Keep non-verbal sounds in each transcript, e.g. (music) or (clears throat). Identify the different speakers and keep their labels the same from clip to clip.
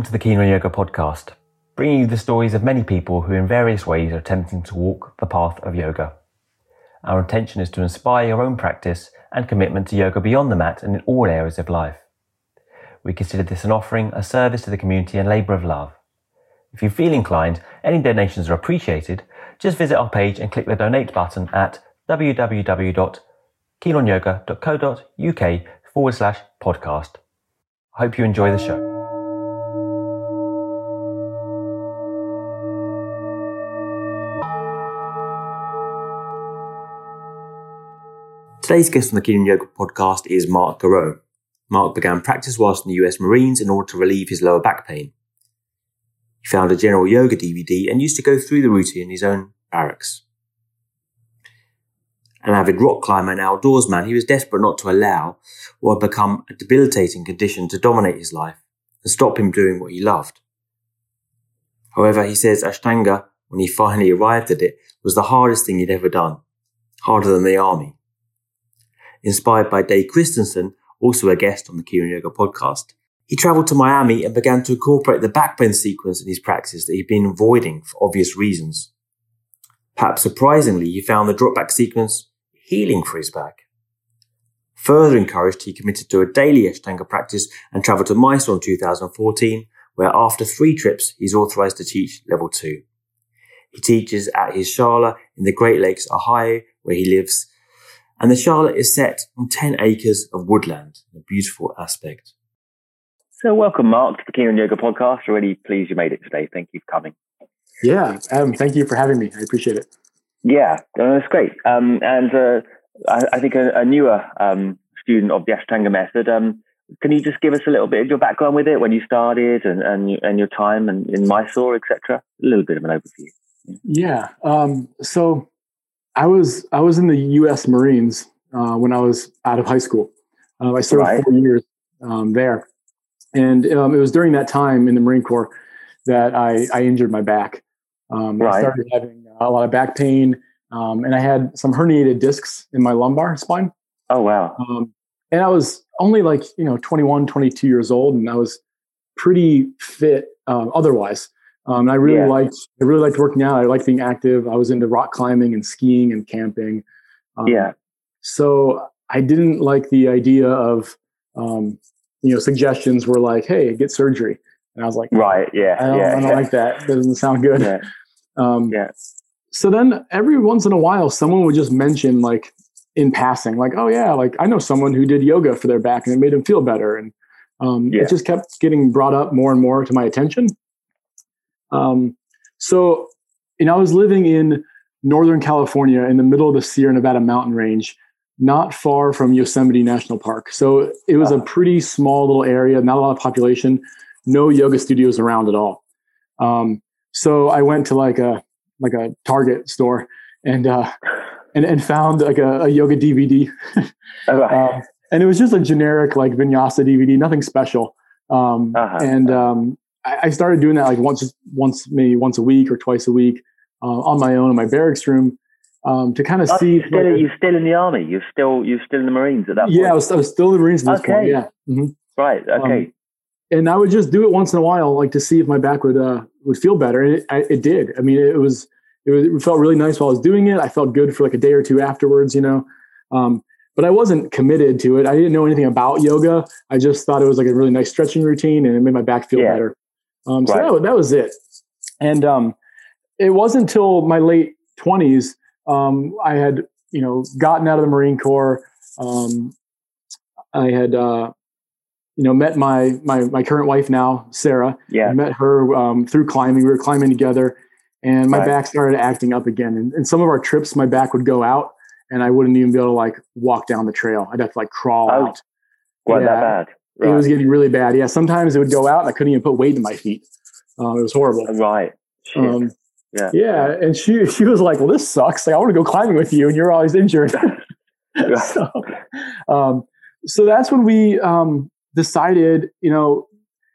Speaker 1: Welcome to the Keen on Yoga podcast, bringing you the stories of many people who, in various ways, are attempting to walk the path of yoga. Our intention is to inspire your own practice and commitment to yoga beyond the mat and in all areas of life. We consider this an offering, a service to the community, and labour of love. If you feel inclined, any donations are appreciated. Just visit our page and click the donate button at www.keenonyoga.co.uk forward slash podcast. I hope you enjoy the show. Today's guest on the Keen Yoga podcast is Mark Garreau. Mark began practice whilst in the US Marines in order to relieve his lower back pain. He found a general yoga DVD and used to go through the routine in his own barracks. An avid rock climber and outdoorsman, he was desperate not to allow what had become a debilitating condition to dominate his life and stop him doing what he loved. However, he says Ashtanga, when he finally arrived at it, was the hardest thing he'd ever done, harder than the army. Inspired by Dave Christensen, also a guest on the Keen Yoga podcast, he traveled to Miami and began to incorporate the backbend sequence in his practice that he'd been avoiding for obvious reasons. Perhaps surprisingly, he found the drop back sequence healing for his back. Further encouraged, he committed to a daily Ashtanga practice and traveled to Mysore in 2014, where after three trips, he's authorized to teach level two. He teaches at his Shala in the Great Lakes, Ohio, where he lives, and the Shala is set on 10 acres of woodland, a beautiful aspect.
Speaker 2: So, welcome, Mark, to the Keen on Yoga podcast. Really pleased you made it today. Thank you for coming.
Speaker 3: Yeah, um, thank you for having me. I appreciate it.
Speaker 2: Yeah, that's great. Um, and uh, I, I, think a, a newer um, student of the Ashtanga method. Um, can you just give us a little bit of your background with it, when you started, and and, and your time and in Mysore, etc. A little bit of an overview.
Speaker 3: Yeah. Um, so I was I was in the U.S. Marines uh, when I was out of high school. Uh, I served right. four years um, there, and um, it was during that time in the Marine Corps that I, I injured my back. Um, right. I started having a lot of back pain, um, and I had some herniated discs in my lumbar spine.
Speaker 2: Oh wow!
Speaker 3: Um, and I was only like you know 21, 22 years old, and I was pretty fit uh, otherwise. Um, I really yeah. liked I really liked working out. I liked being active. I was into rock climbing and skiing and camping.
Speaker 2: Um, yeah.
Speaker 3: So I didn't like the idea of um, you know suggestions were like, "Hey, get surgery," and I was like,
Speaker 2: "Right, yeah,
Speaker 3: I don't,
Speaker 2: yeah,
Speaker 3: I don't
Speaker 2: yeah.
Speaker 3: like that. It doesn't sound good."
Speaker 2: Yeah. (laughs)
Speaker 3: Um,
Speaker 2: yeah.
Speaker 3: So then every once in a while, someone would just mention like in passing, like, "Oh yeah, like I know someone who did yoga for their back and it made them feel better," and um, yeah. it just kept getting brought up more and more to my attention. Um, so, you know, I was living in Northern California in the middle of the Sierra Nevada mountain range, not far from Yosemite National Park. So it was a pretty small little area, not a lot of population, no yoga studios around at all. Um, so I went to like a like a Target store and uh, and and found like a, a yoga DVD. um, and it was just a generic like vinyasa DVD, nothing special. Um, uh-huh. And um, I started doing that like once, once maybe once a week or twice a week uh, on my own in my barracks room um, to kind of oh, see.
Speaker 2: You're still, you're still in the army. You're still you're still in the Marines at that point.
Speaker 3: Yeah, I was, I was still in the Marines at this
Speaker 2: okay.
Speaker 3: point. Yeah. Mm-hmm.
Speaker 2: Right. Okay. Um,
Speaker 3: and I would just do it once in a while, like to see if my back would uh, would feel better, and it, I, it did. I mean, it was, it was it felt really nice while I was doing it. I felt good for like a day or two afterwards, you know. Um, but I wasn't committed to it. I didn't know anything about yoga. I just thought it was like a really nice stretching routine, and it made my back feel yeah. better. Um, so right. that, that, was it. And um, it wasn't until my late 20s um, I had, you know, gotten out of the Marine Corps. Um, I had, uh, you know, met my, my, my current wife now, Sarah.
Speaker 2: Yeah.
Speaker 3: I met her um, through climbing. We were climbing together and my right. back started acting up again. And, and, some of our trips, my back would go out and I wouldn't even be able to like walk down the trail. I'd have to like crawl oh, out.
Speaker 2: What yeah. that bad?
Speaker 3: Right. It was getting really bad. Yeah, sometimes it would go out and I couldn't even put weight in my feet. Um, it was horrible.
Speaker 2: Right.
Speaker 3: Um, yeah. Yeah, and she she was like, "Well, this sucks. Like, I want to go climbing with you, and you're always injured." (laughs) (laughs) so, um, so that's when we um, decided, you know,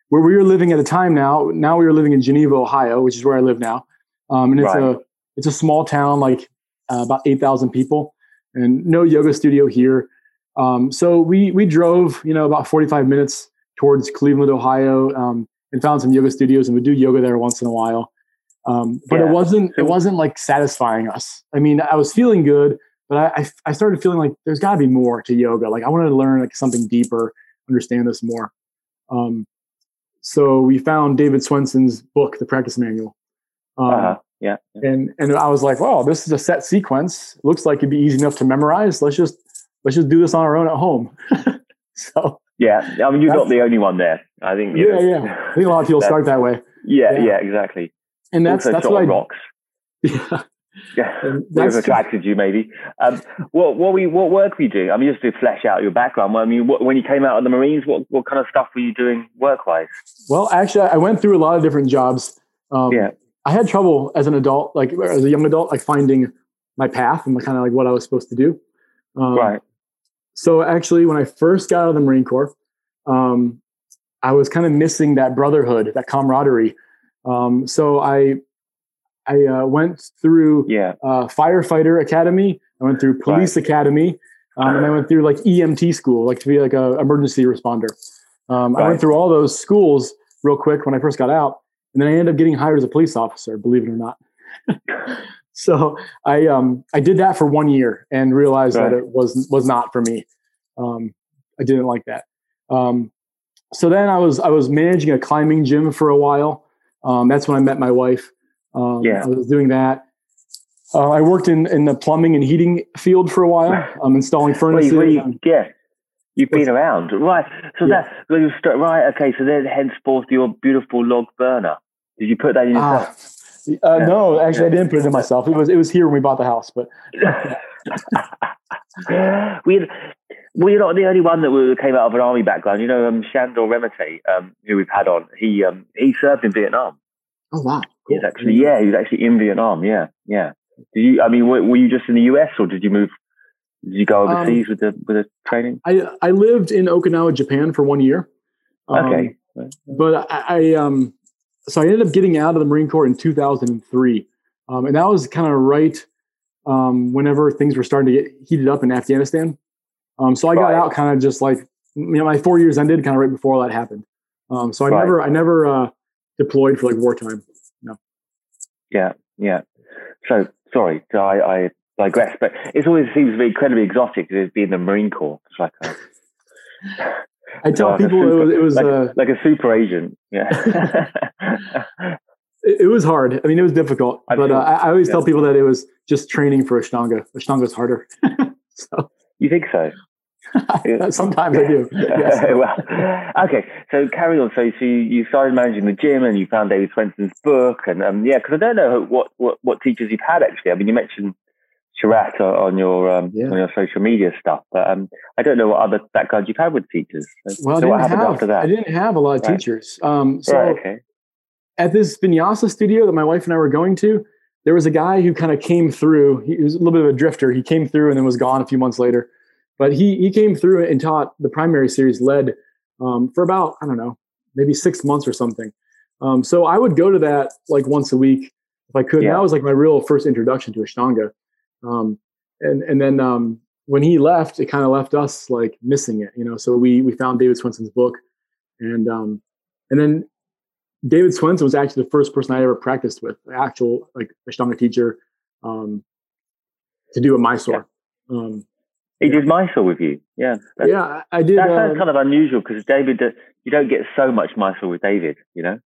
Speaker 3: where we were living at the time. Now, now we were living in Geneva, Ohio, which is where I live now, um, and it's right. a it's a small town, like uh, about eight thousand people, and no yoga studio here. Um, so we we drove, you know, about 45 minutes towards Cleveland, Ohio, um, and found some yoga studios and would do yoga there once in a while. Um, but yeah. it wasn't it wasn't like satisfying us. I mean, I was feeling good, but I I started feeling like there's got to be more to yoga. Like I wanted to learn like something deeper, understand this more. Um, so we found David Swenson's book, The Practice Manual.
Speaker 2: Um, uh-huh. yeah.
Speaker 3: And and I was like, well, this is a set sequence. Looks like it'd be easy enough to memorize. Let's just let's just do this on our own at home. (laughs) so
Speaker 2: yeah, I mean, you're not the only one there. I think.
Speaker 3: yeah, know, yeah. I think a lot of people start (laughs) that way.
Speaker 2: Yeah, yeah, yeah exactly.
Speaker 3: And that's
Speaker 2: also
Speaker 3: that's what I,
Speaker 2: rocks. (laughs) Yeah. Yeah, that's attracted you maybe. Um, what what we what work were you doing? I mean, just to flesh out your background. I mean, what, when you came out of the Marines, what what kind of stuff were you doing work wise?
Speaker 3: Well, actually, I went through a lot of different jobs.
Speaker 2: Um, yeah,
Speaker 3: I had trouble as an adult, like as a young adult, like finding my path and kind of like what I was supposed to do.
Speaker 2: Um, right.
Speaker 3: So actually, when I first got out of the Marine Corps, um, I was kind of missing that brotherhood, that camaraderie. Um, so I I uh, went through
Speaker 2: yeah.
Speaker 3: uh, firefighter academy. I went through police right. academy, um, and I went through like EMT school, like to be like a emergency responder. Um, right. I went through all those schools real quick when I first got out, and then I ended up getting hired as a police officer. Believe it or not. (laughs) so I um I did that for one year and realized right. that it was was not for me. Um, I didn't like that. Um, so then I was I was managing a climbing gym for a while. Um, that's when I met my wife. Um,
Speaker 2: yeah,
Speaker 3: I was doing that. Uh, I worked in, in the plumbing and heating field for a while, (laughs) um, installing furnaces. Wait, wait,
Speaker 2: yeah, you've been around, right? So yeah. that right. Okay, so then henceforth your beautiful log burner. Did you put that in ah, yourself?
Speaker 3: Uh, yeah. No, actually, I didn't put it in myself. It was it was here when we bought the house, but. (laughs)
Speaker 2: we well, you're not the only one that came out of an army background. You know, um, Shandor Remete, um, who we've had on, he um, he served in Vietnam.
Speaker 3: Oh wow!
Speaker 2: Cool. He's actually yeah, he was actually in Vietnam. Yeah, yeah. Did you? I mean, were, were you just in the US or did you move? Did you go um, overseas um, with the with the training?
Speaker 3: I I lived in Okinawa, Japan, for one year.
Speaker 2: Um, okay.
Speaker 3: But I, I, um, so I ended up getting out of the Marine Corps in 2003, um, and that was kind of right um, whenever things were starting to get heated up in Afghanistan. Um, so I got right. out kind of just like you know my four years ended kind of right before all that happened. Um, so I right. never I never uh, deployed for like wartime. No.
Speaker 2: Yeah, yeah. So sorry, I, I digress, but it always seems to be incredibly exotic to be in the Marine Corps. It's like a, (laughs)
Speaker 3: I tell like people super, it was, it was
Speaker 2: like,
Speaker 3: uh,
Speaker 2: like a super agent. Yeah. (laughs)
Speaker 3: it, it, was hard. I mean, it was difficult, I but uh, I, always yeah. tell people that it was just training for Ashtanga. Ashtanga is harder. (laughs) so
Speaker 2: you think so? (laughs)
Speaker 3: Sometimes I do. Yes.
Speaker 2: well, okay. So carry on. So, so you started managing the gym, and you found David Swenson's book, and um, yeah, because I don't know what, what what teachers you've had actually. I mean, you mentioned Sharath on your um, yeah. on your social media stuff, but um, I don't know what other backgrounds you've had with teachers.
Speaker 3: Well,
Speaker 2: so
Speaker 3: what happened have, after that? I didn't have a lot of right. teachers. Um, so right, okay. at this vinyasa studio that my wife and I were going to, there was a guy who kind of came through. He was a little bit of a drifter. He came through and then was gone a few months later. But he he came through and taught the primary series led um, for about I don't know maybe six months or something. Um, so I would go to that like once a week if I could. Yeah. That was like my real first introduction to Ashtanga. Um, and and then um, when he left, it kind of left us like missing it, you know. So we we found David Swenson's book, and um, and then David Swenson was actually the first person I ever practiced with, actual like Ashtanga teacher, um, to do a Mysore. Yeah. Um,
Speaker 2: he did Mysore with you, yeah.
Speaker 3: Yeah, I did.
Speaker 2: That sounds uh, kind of unusual because David, you don't get so much Mysore with David, you know.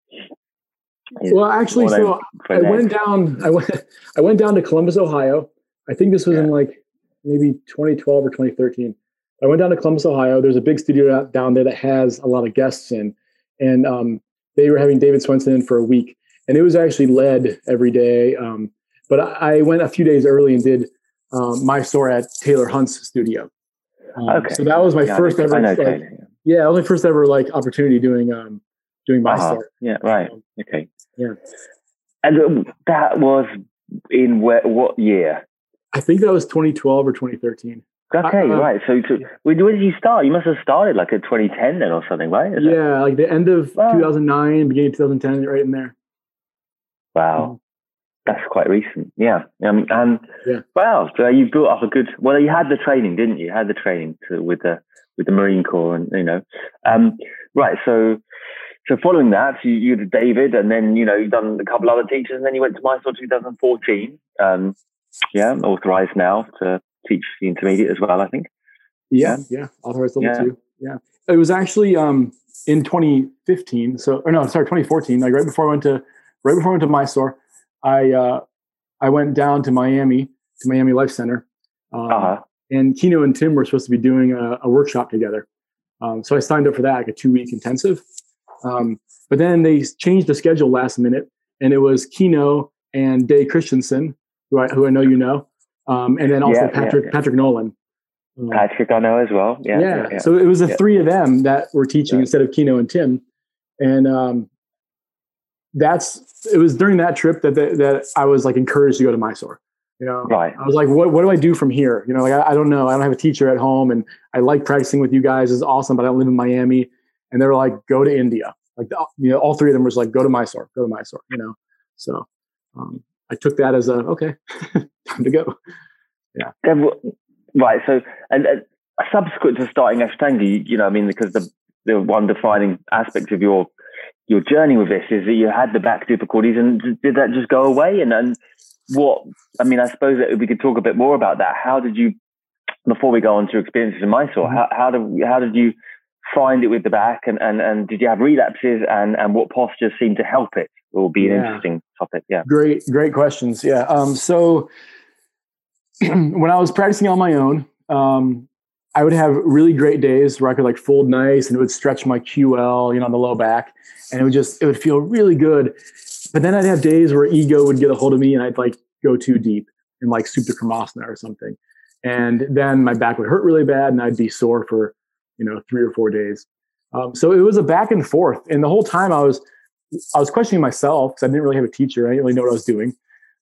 Speaker 3: He's well, actually, so I went down. I went. (laughs) I went down to Columbus, Ohio. I think this was yeah. in like maybe 2012 or 2013. I went down to Columbus, Ohio. There's a big studio down there that has a lot of guests in, and um, they were having David Swenson in for a week, and it was actually led every day. Um, but I, I, went a few days early and did um, Mysore at Taylor Hunt's studio. Um, okay. So that was my yeah, first ever. Like, yeah. yeah, that was my first ever like opportunity doing um doing my uh-huh. store.
Speaker 2: Yeah. Right. Um, okay.
Speaker 3: Yeah.
Speaker 2: And that was in where, what year?
Speaker 3: I think that was 2012 or 2013.
Speaker 2: Okay, uh, right. So, so when did you start? You must have started like at 2010 then or something, right?
Speaker 3: Is yeah, it? like the end of 2009, beginning of 2010, right in there.
Speaker 2: Wow. Mm-hmm. That's quite recent, yeah. Um, and yeah. wow, so you built up a good. Well, you had the training, didn't you? you had the training to, with the with the Marine Corps, and you know, um, right. So, so following that, you, you did David, and then you know you've done a couple other teachers, and then you went to Mysore 2014. Um, yeah, I'm authorized now to teach the intermediate as well. I think.
Speaker 3: Yeah, yeah, authorized level yeah. two. Yeah, it was actually um, in 2015. So, or no, sorry, 2014. Like right before I went to right before I went to Mysore, I uh, I went down to Miami to Miami Life Center, um, uh-huh. and Kino and Tim were supposed to be doing a, a workshop together. Um, so I signed up for that, like a two week intensive. Um, but then they changed the schedule last minute, and it was Kino and Day Christensen, who I, who I know you know, um, and then also yeah, Patrick yeah. Patrick Nolan.
Speaker 2: Um, Patrick I know as well.
Speaker 3: Yeah, Yeah. So it was the three of them that were teaching instead of Kino and Tim, and um, that's it was during that trip that that, that I was like encouraged to go to Mysore. You know,
Speaker 2: right.
Speaker 3: I was like, what, what do I do from here? You know, like, I, I, don't know. I don't have a teacher at home and I like practicing with you guys. It's awesome, but I don't live in Miami and they were like, go to India. Like, you know, all three of them was like, go to Mysore, go to Mysore, you know? So um, I took that as a, okay, (laughs) time to go. Yeah.
Speaker 2: Right. So, and uh, subsequent to starting Ashtanga, you, you know, I mean, because the, the one defining aspect of your, your journey with this is that you had the back difficulties and did that just go away? And, and what, I mean, I suppose that we could talk a bit more about that. How did you, before we go on to experiences in Mysore, mm-hmm. how, how did, how did you find it with the back? And, and, and did you have relapses? And, and what postures seem to help it? Will be an yeah. interesting topic yeah.
Speaker 3: Great great questions yeah. Um, so (clears throat) when i was practicing on my own um, i would have really great days where i could like fold nice and it would stretch my ql you know on the low back and it would just it would feel really good. But then i'd have days where ego would get a hold of me and i'd like go too deep and like supta kurmasana or something. And then my back would hurt really bad and i'd be sore for you know, three or four days. Um, so it was a back and forth, and the whole time I was, I was questioning myself because I didn't really have a teacher. I didn't really know what I was doing.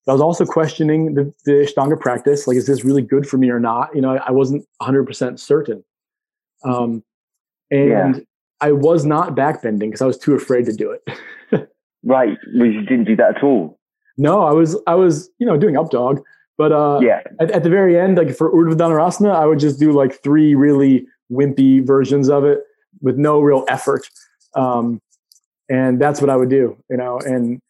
Speaker 3: But I was also questioning the, the Ashtanga practice. Like, is this really good for me or not? You know, I, I wasn't 100% certain. Um, and yeah. I was not backbending because I was too afraid to do it. (laughs)
Speaker 2: right. You didn't do that at all.
Speaker 3: No, I was, I was, you know, doing up dog. But uh,
Speaker 2: yeah,
Speaker 3: at, at the very end, like for Urdhva Dhanurasana, I would just do like three really wimpy versions of it with no real effort. Um, and that's what I would do, you know. And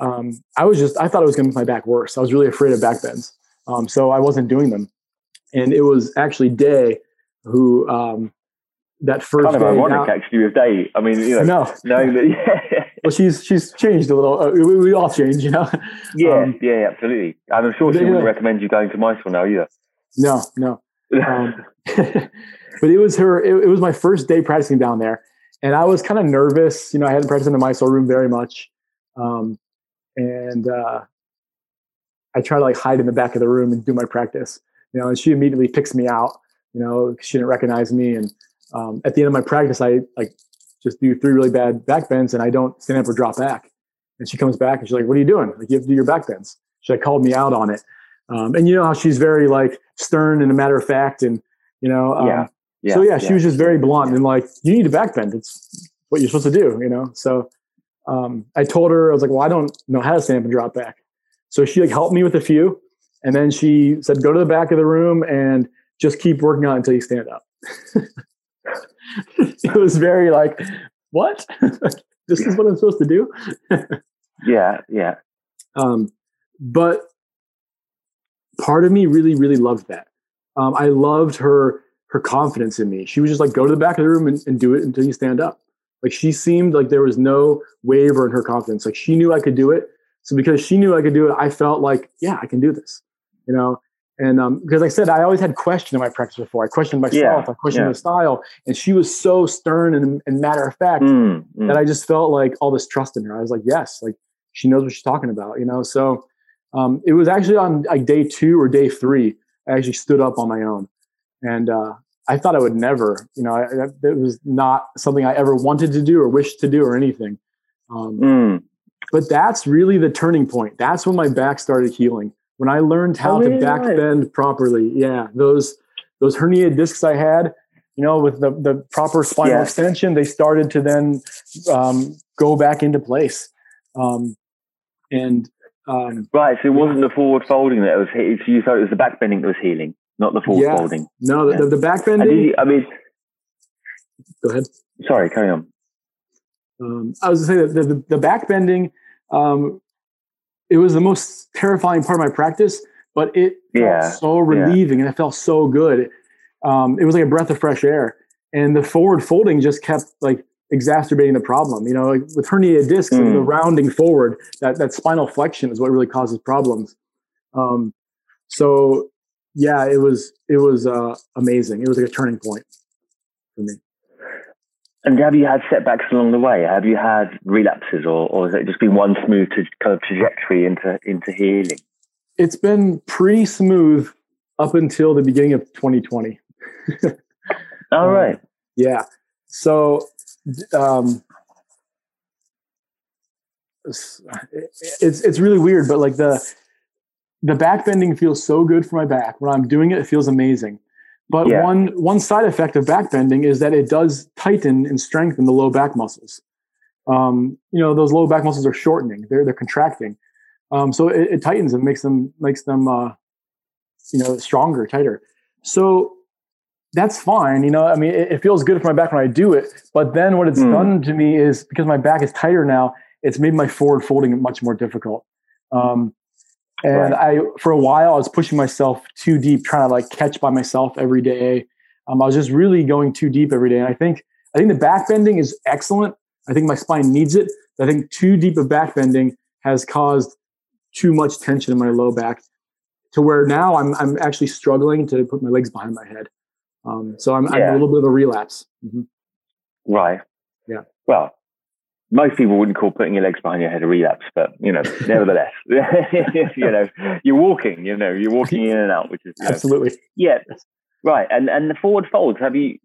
Speaker 3: um, I was just, I thought it was going to make my back worse. I was really afraid of back bends. Um, so I wasn't doing them. And it was actually Day who, um, that first
Speaker 2: kind of ironic now, actually with Day. I mean, you know, no. knowing that, (laughs) yeah.
Speaker 3: well, she's she's changed a little. Uh, we, we, all change, you know.
Speaker 2: Yeah, um, yeah, absolutely. And I'm sure she wouldn't recommend you going to my school now either.
Speaker 3: No, no. (laughs) (laughs) But it was her. It, it, was my first day practicing down there, and I was kind of nervous. You know, I hadn't practiced in the Mysore room very much, um, and uh, I try to like hide in the back of the room and do my practice. You know, and she immediately picks me out. You know, she didn't recognize me, and um, at the end of my practice, I like just do three really bad back bends, and I don't stand up or drop back. And she comes back and she's like, "What are you doing? Like, you have to do your back bends." She like called me out on it. Um, and you know how she's very like stern and a matter of fact, and you know, um,
Speaker 2: yeah. Yeah,
Speaker 3: so yeah, she was just very blunt and like, you need to backbend. It's what you're supposed to do, you know? So um, I told her, I was like, well, I don't know how to stand up and drop back. So she like helped me with a few. And then she said, go to the back of the room and just keep working on it until you stand up. (laughs) it was very like, what? (laughs) this is what I'm supposed to do? (laughs)
Speaker 2: yeah, yeah.
Speaker 3: Um, but part of me really, really loved that. Um, I loved her her confidence in me. She was just like, go to the back of the room and, and do it until you stand up. Like she seemed like there was no waiver in her confidence. Like she knew I could do it. So because she knew I could do it, I felt like, yeah, I can do this. You know, and um, because I said I always had question in my practice before. I questioned myself, yeah, I questioned yeah. the style, and she was so stern and, and matter of fact mm, mm. that I just felt like all this trust in her. I was like, yes, like she knows what she's talking about, you know. So um, it was actually on like day two or day three, I actually stood up on my own, and uh, I thought I would never, you know, I, it was not something I ever wanted to do or wished to do or anything. Um, mm. But that's really the turning point. That's when my back started healing. When I learned how oh, to back bend properly. Yeah, those those herniated discs I had, you know, with the the proper spinal yes. extension, they started to then um, go back into place. Um, and um,
Speaker 2: right, so it wasn't the forward folding that was. So you thought it was the back bending that was healing not the forward yeah. folding.
Speaker 3: No, the, yeah. the, the back bending.
Speaker 2: I mean,
Speaker 3: go ahead.
Speaker 2: Sorry, carry on.
Speaker 3: Um, I was going to say that the, the back bending, um, it was the most terrifying part of my practice, but it yeah. felt so relieving and it felt so good. Um, it was like a breath of fresh air. And the forward folding just kept like exacerbating the problem. You know, like with herniated discs, mm. the rounding forward, that, that spinal flexion is what really causes problems. Um, so yeah, it was, it was uh, amazing. It was like a turning point for me.
Speaker 2: And have you had setbacks along the way? Have you had relapses, or, or has it just been one smooth to, kind of trajectory into into healing?
Speaker 3: It's been pretty smooth up until the beginning of 2020. (laughs)
Speaker 2: All right. um.
Speaker 3: Yeah. So, um, it's it's really weird, but like the the back bending feels so good for my back. When I'm doing it, it feels amazing. But yeah. one one side effect of back bending is that it does tighten and strengthen the low back muscles. Um, you know, those low back muscles are shortening; they're they're contracting. Um, so it, it, tightens and makes them makes them uh, you know stronger, tighter. So that's fine. You know, I mean, it, it, feels good for my back when I do it. But then what it's mm. done to me is because my back is tighter now, it's made my forward folding much more difficult. Um, and right. I, for a while, I was pushing myself too deep, trying to like catch by myself every day. Um, I was just really going too deep every day. And I think, I think the back bending is excellent. I think my spine needs it. I think too deep of back bending has caused too much tension in my low back to where now I'm, I'm actually struggling to put my legs behind my head. Um, so I'm, yeah. I'm, a little bit of a relapse. Mm-hmm.
Speaker 2: Right.
Speaker 3: Yeah.
Speaker 2: Well, most people wouldn't call putting your legs behind your head a relapse, but you know, (laughs) nevertheless, (laughs) you know, you're walking, you know, you're walking in and out, which is
Speaker 3: absolutely
Speaker 2: know, yeah, right. And and the forward folds, have you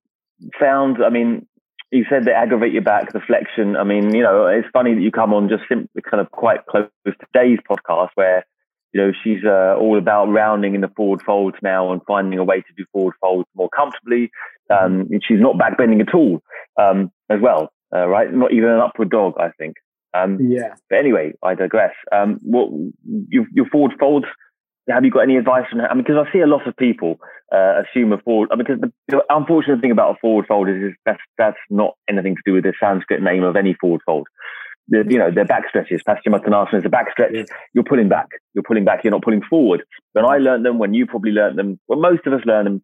Speaker 2: found? I mean, you said they aggravate your back, the flexion. I mean, you know, it's funny that you come on just simply kind of quite close to today's podcast where you know she's uh, all about rounding in the forward folds now and finding a way to do forward folds more comfortably. Um, she's not back bending at all um, as well uh, right? Not even an upward dog, I think.
Speaker 3: Um, yeah.
Speaker 2: But anyway, I digress. Um, what your, your forward folds? Have you got any advice on? I mean, because I see a lot of people uh, assume a forward. I mean, because the, the, unfortunate thing about a forward fold is, is that's that's not anything to do with the Sanskrit name of any forward fold. The, you know, they're back stretches. Paschimottanasana is a back stretch. Yeah. You're pulling back. You're pulling back. You're not pulling forward. When I learned them, when you probably learned them, when most of us learn them,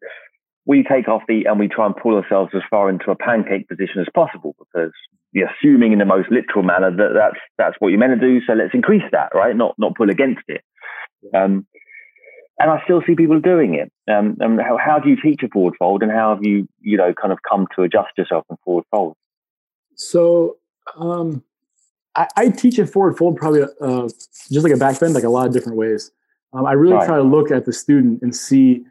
Speaker 2: we take our feet and we try and pull ourselves as far into a pancake position as possible because you're assuming in the most literal manner that that's that's what you're meant to do. So let's increase that, right? Not not pull against it. Um, and I still see people doing it. Um, and how, how do you teach a forward fold, and how have you you know kind of come to adjust yourself in forward fold?
Speaker 3: So um, I, I, teach a forward fold probably uh, just like a back bend, like a lot of different ways. Um, I really right. try to look at the student and see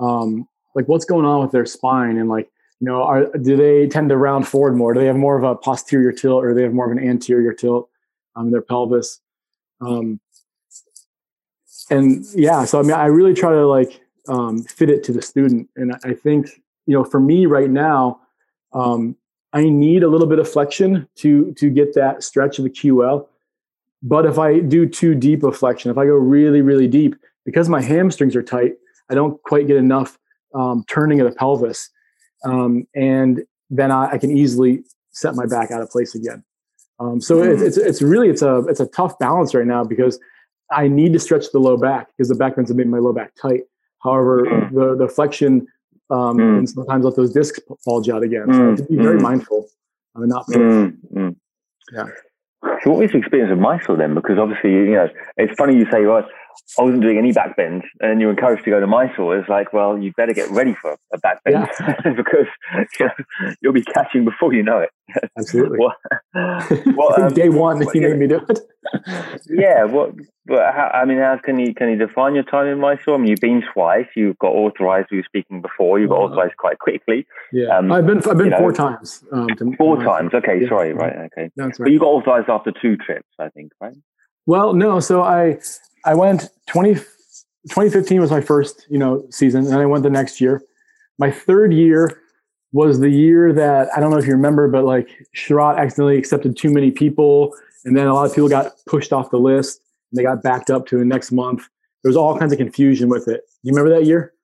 Speaker 3: um, like what's going on with their spine? And like you know are do they tend to round forward more? Do they have more of a posterior tilt or do they have more of an anterior tilt on um, their pelvis? Um, and yeah so i mean i really try to like um, fit it to the student. And i think you know for me right now um, i need a little bit of flexion to to get that stretch of the ql but if i do too deep of flexion if i go really really deep because my hamstrings are tight i don't quite get enough um, turning of the pelvis, um, and then I, I, can easily set my back out of place again. Um, so mm-hmm. it's, it's, it's really it's a it's a tough balance right now because I need to stretch the low back because the back bends have made my low back tight. However, mm-hmm. the the flexion um, mm-hmm. and sometimes let those discs bulge out again. So I have to be very mm-hmm. mindful. I mean, not push.
Speaker 2: Yeah. So what was your experience of Mysore then? Because obviously, you know, it's funny you say, well, I wasn't doing any backbends, and you're encouraged to go to Mysore. It's like, well, you better get ready for a back bend yeah. (laughs) because you know, you'll be catching before you know it. (laughs)
Speaker 3: Absolutely. well, (laughs) um, Day one, if you made me do it.
Speaker 2: yeah. What? But how, I mean, how can you can you define your time in Mysore? I mean, you've been twice. You've got authorized. We were speaking before. You got uh, authorized quite quickly.
Speaker 3: Yeah, um, I've been I've been four know, times.
Speaker 2: Um, to, four to times. Okay, yeah. sorry. Right. Okay. That's right. But you got authorized after two trips, I think, right?
Speaker 3: Well, no. So I I went 20, 2015 was my first, you know, season, and I went the next year. My third year was the year that I don't know if you remember, but like Sharath accidentally accepted too many people, and then a lot of people got pushed off the list, and they got backed up to the next month. There was all kinds of confusion with it. You remember that year?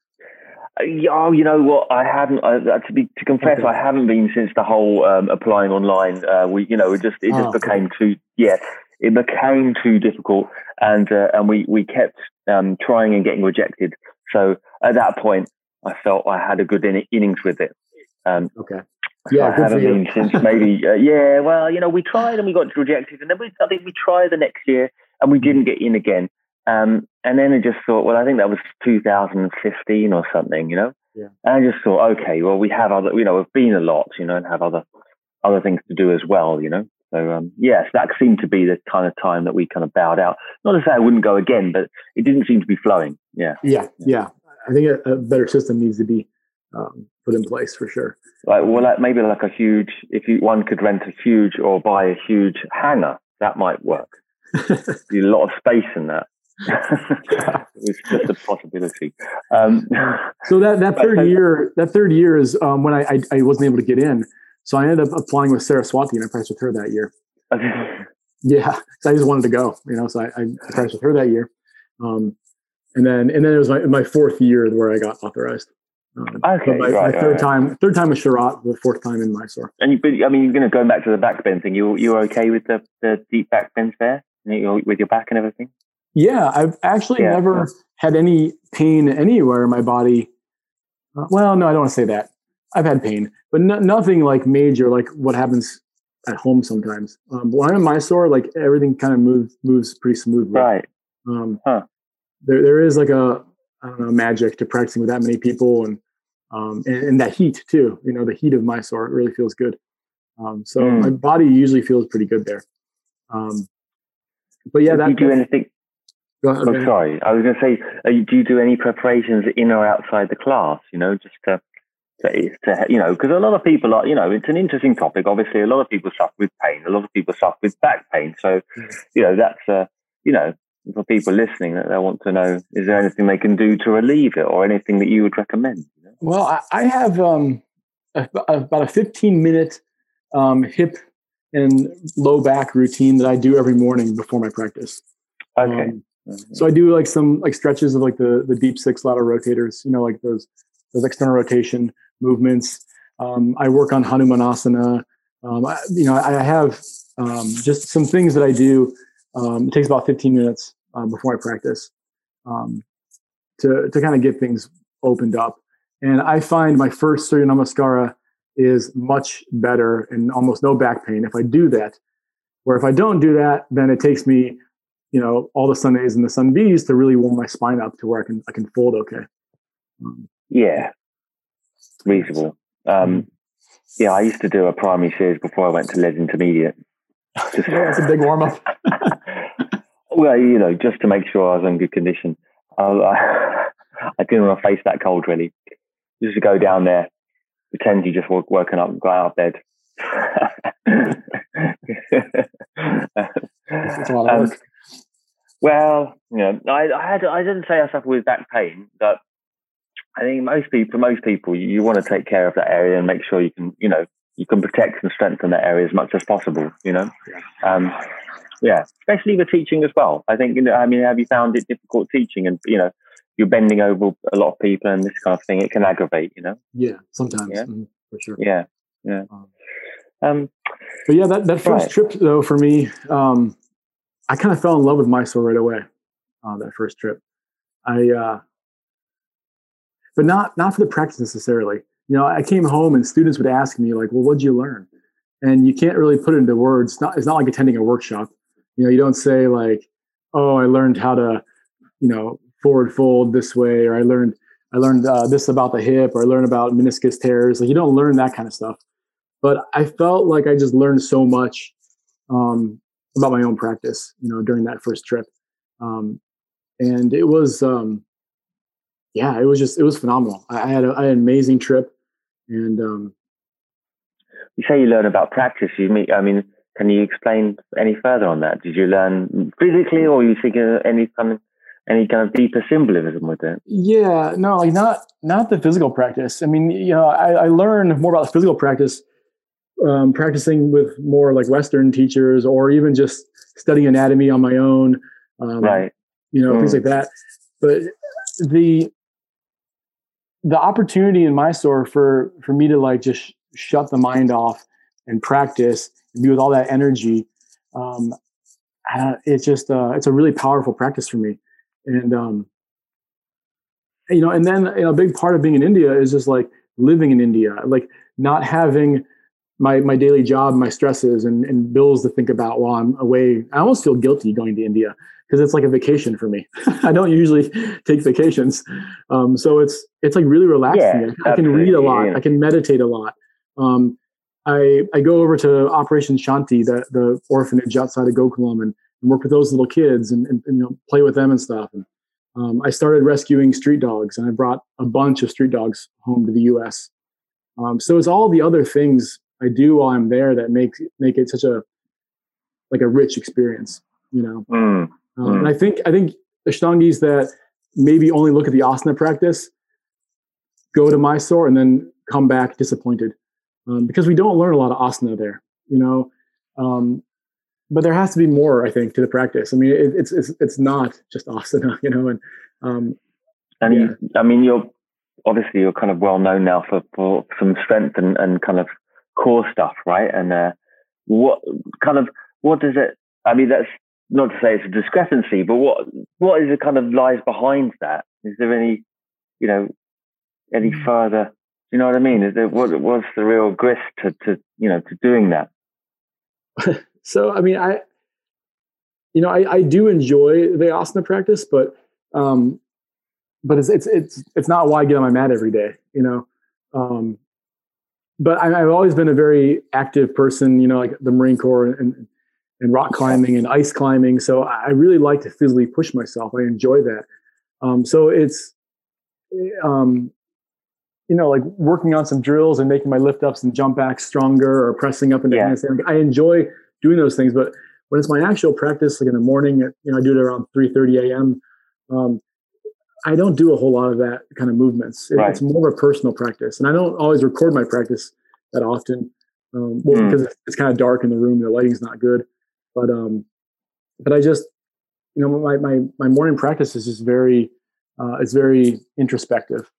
Speaker 2: oh, you know what? I haven't. Uh, to be to confess, okay. I haven't been since the whole um, applying online. Uh, we, you know, it just it just oh, became okay. too. Yeah, it became too difficult, and uh, and we we kept um, trying and getting rejected. So at that point, I felt I had a good in- innings with it.
Speaker 3: Um, okay.
Speaker 2: Yeah, I haven't been since maybe. (laughs) Uh, yeah, well, you know, we tried and we got rejected, and then we I think we tried the next year and we didn't get in again. Um, and then I just thought, well, I think that was 2015 or something, you know.
Speaker 3: Yeah.
Speaker 2: And I just thought, okay, well, we have other, you know, we've been a lot, you know, and have other other things to do as well, you know. So um, yes, that seemed to be the kind of time that we kind of bowed out. Not to say I wouldn't go again, but it didn't seem to be flowing. Yeah.
Speaker 3: Yeah. Yeah. I think a, a better system needs to be um, put in place for sure.
Speaker 2: Like, well, like maybe like a huge, if you, one could rent a huge or buy a huge hangar, that might work. (laughs) a lot of space in that. (laughs) it's just a possibility. Um,
Speaker 3: so that, that (laughs) third year, that third year is um, when I, I, I wasn't able to get in. So I ended up applying with Saraswati and I practiced with her that year. yeah, so I just wanted to go, you know. So I, I practiced with her that year, um, and then and then it was my my fourth year where I got authorized.
Speaker 2: Um, okay,
Speaker 3: my,
Speaker 2: right,
Speaker 3: my third right. time, third time with Sharath, the fourth time in Mysore.
Speaker 2: And you, but I mean, you're going to go back to the back bend thing. You you okay with the, the deep back bends there, with your back and everything?
Speaker 3: Yeah, I've actually yeah. never had any pain anywhere in my body. Uh, well, no, I don't want to say that. I've had pain, but no, nothing like major, like what happens at home sometimes. Um, when I'm in Mysore, like everything kind of moves moves pretty smoothly.
Speaker 2: Right.
Speaker 3: Um, huh. There there is like a I don't know magic to practicing with that many people and um, and, and, that heat too. You know, the heat of Mysore it really feels good. Um, so mm. my body usually feels pretty good there. Um, but yeah,
Speaker 2: that. Do you do anything? Go ahead, oh, sorry. I was going to say, you, do you do any preparations in or outside the class? You know, just to to, to you know, because a lot of people are, you know, it's an interesting topic. Obviously, a lot of people suffer with pain. A lot of people suffer with back pain. So, mm. you know, that's, uh, you know, for people listening that they want to know, is there anything they can do to relieve it or anything that you would recommend?
Speaker 3: Well, I, I have um, a, about a 15 minute um, hip and low back routine that I do every morning before my practice.
Speaker 2: Okay. Um,
Speaker 3: mm-hmm. So I do like some like stretches of like the the deep six lateral rotators, you know, like those those external rotation movements. Um, I work on Hanumanasana. Um, I, you know, I, have um, just some things that I do. Um, it takes about 15 minutes uh, before I practice um, to to kind of get things opened up. And I find my first Surya Namaskara is much better and almost no back pain if I do that. Where if I don't do that, then it takes me, you know, all the sun A's and the sun B's to really warm my spine up to where I can I can fold okay.
Speaker 2: Um, yeah, reasonable. Um, yeah, I used to do a primary series before I went to led Intermediate. (laughs)
Speaker 3: Just, that's a big warm up. (laughs)
Speaker 2: well, you know, just to make sure I was in good condition. I, I, (laughs) I didn't want to face that cold really. Just to go down there, pretend you just woke, woken up and got out of bed.
Speaker 3: It's a lot of work. Um,
Speaker 2: well, you know, I, I had I didn't say I suffered with back pain, but I think most people, for most people, you, you want to take care of that area and make sure you can, you know, you can protect and strengthen that area as much as possible. You know, um, yeah, especially with teaching as well. I think, you know, I mean, have you found it difficult teaching and you know, you're bending over a lot of people and this kind of thing? It can aggravate. You know.
Speaker 3: Yeah, sometimes yeah? Mm, for sure.
Speaker 2: Yeah, yeah. Um, um,
Speaker 3: but yeah, that that first right. trip though for me, um, I kind of fell in love with Mysore right away. Uh, that first trip, I. Uh, but not not for the practice necessarily. You know, I came home and students would ask me like, "Well, what did you learn?" And you can't really put it into words. It's not, it's not like attending a workshop. You know, you don't say like, "Oh, I learned how to, you know, forward fold this way," or "I learned I learned uh, this about the hip," or "I learned about meniscus tears." Like you don't learn that kind of stuff. But I felt like I just learned so much um, about my own practice. You know, during that first trip, um, and it was um, yeah, it was just it was phenomenal. I, I had, a, I had an amazing trip, and um,
Speaker 2: you say you learn about practice. You meet, I mean, can you explain any further on that? Did you learn physically, or you think any kind of any kind of deeper symbolism with it?
Speaker 3: Yeah, no, like not not the physical practice. I mean, you know, I, I learned more about the physical practice um, practicing with more like Western teachers, or even just studying anatomy on my own.
Speaker 2: Um, right.
Speaker 3: You know, mm. things like that. But the the opportunity in Mysore for for me to like just shut the mind off and practice and be with all that energy, um, it's just uh, it's a really powerful practice for me. And um, you know, and then you know, a big part of being in India is just like living in India, like not having my my daily job, my stresses and, and bills to think about while I'm away. I almost feel guilty going to India because it's like a vacation for me. (laughs) I don't usually take vacations, um, so it's it's like really relaxing. Yeah, I can read a lot. Yeah. I can meditate a lot. Um, I I go over to Operation Shanti, the the orphanage outside of Gokulam, and, and work with those little kids and, and, and, you know play with them and stuff. And um, I started rescuing street dogs, and I brought a bunch of street dogs home to the U.S. Um, so it's all the other things I do while I'm there that make make it such a like a rich experience, you know. Mm, um, mm. And I think I think Ashtangis that maybe only look at the asana practice go to Mysore and then come back disappointed um, because we don't learn a lot of asana there, you know. Um, but there has to be more, I think, to the practice. I mean, it, it's it's it's not just asana, (laughs) you know. And um,
Speaker 2: and yeah. you, I mean, you're obviously you're kind of well known now for for some strength and and kind of core stuff, right? And uh, what kind of what does it? I mean, that's not to say it's a discrepancy, but what what is it kind of lies behind that? Is there any, you know, any hmm. further? You know what I mean? Is there what what's the real grist to to you know to doing that? (laughs)
Speaker 3: so I mean, I you know I, I do enjoy the asana practice, but um, but it's it's it's it's not why I get on my mat every day. You know, um, but I, have always been a very active person. You know, like the Marine Corps and and rock climbing and ice climbing. So I really like to physically push myself. I enjoy that. Um, so it's um, you know, like working on some drills and making my lift ups and jump backs stronger or pressing up into yeah. handstand. I enjoy doing those things, but when it's my actual practice, like in the morning, you know, I do it around 3 30 a.m. Um, I don't do a whole lot of that kind of movements. It, right. It's more of a personal practice, and I don't always record my practice that often. Um, well, mm. because it's, it's, kind of dark in the room, the lighting's not good. But um, but I just, you know, my my my morning practice is just very, uh, it's very introspective.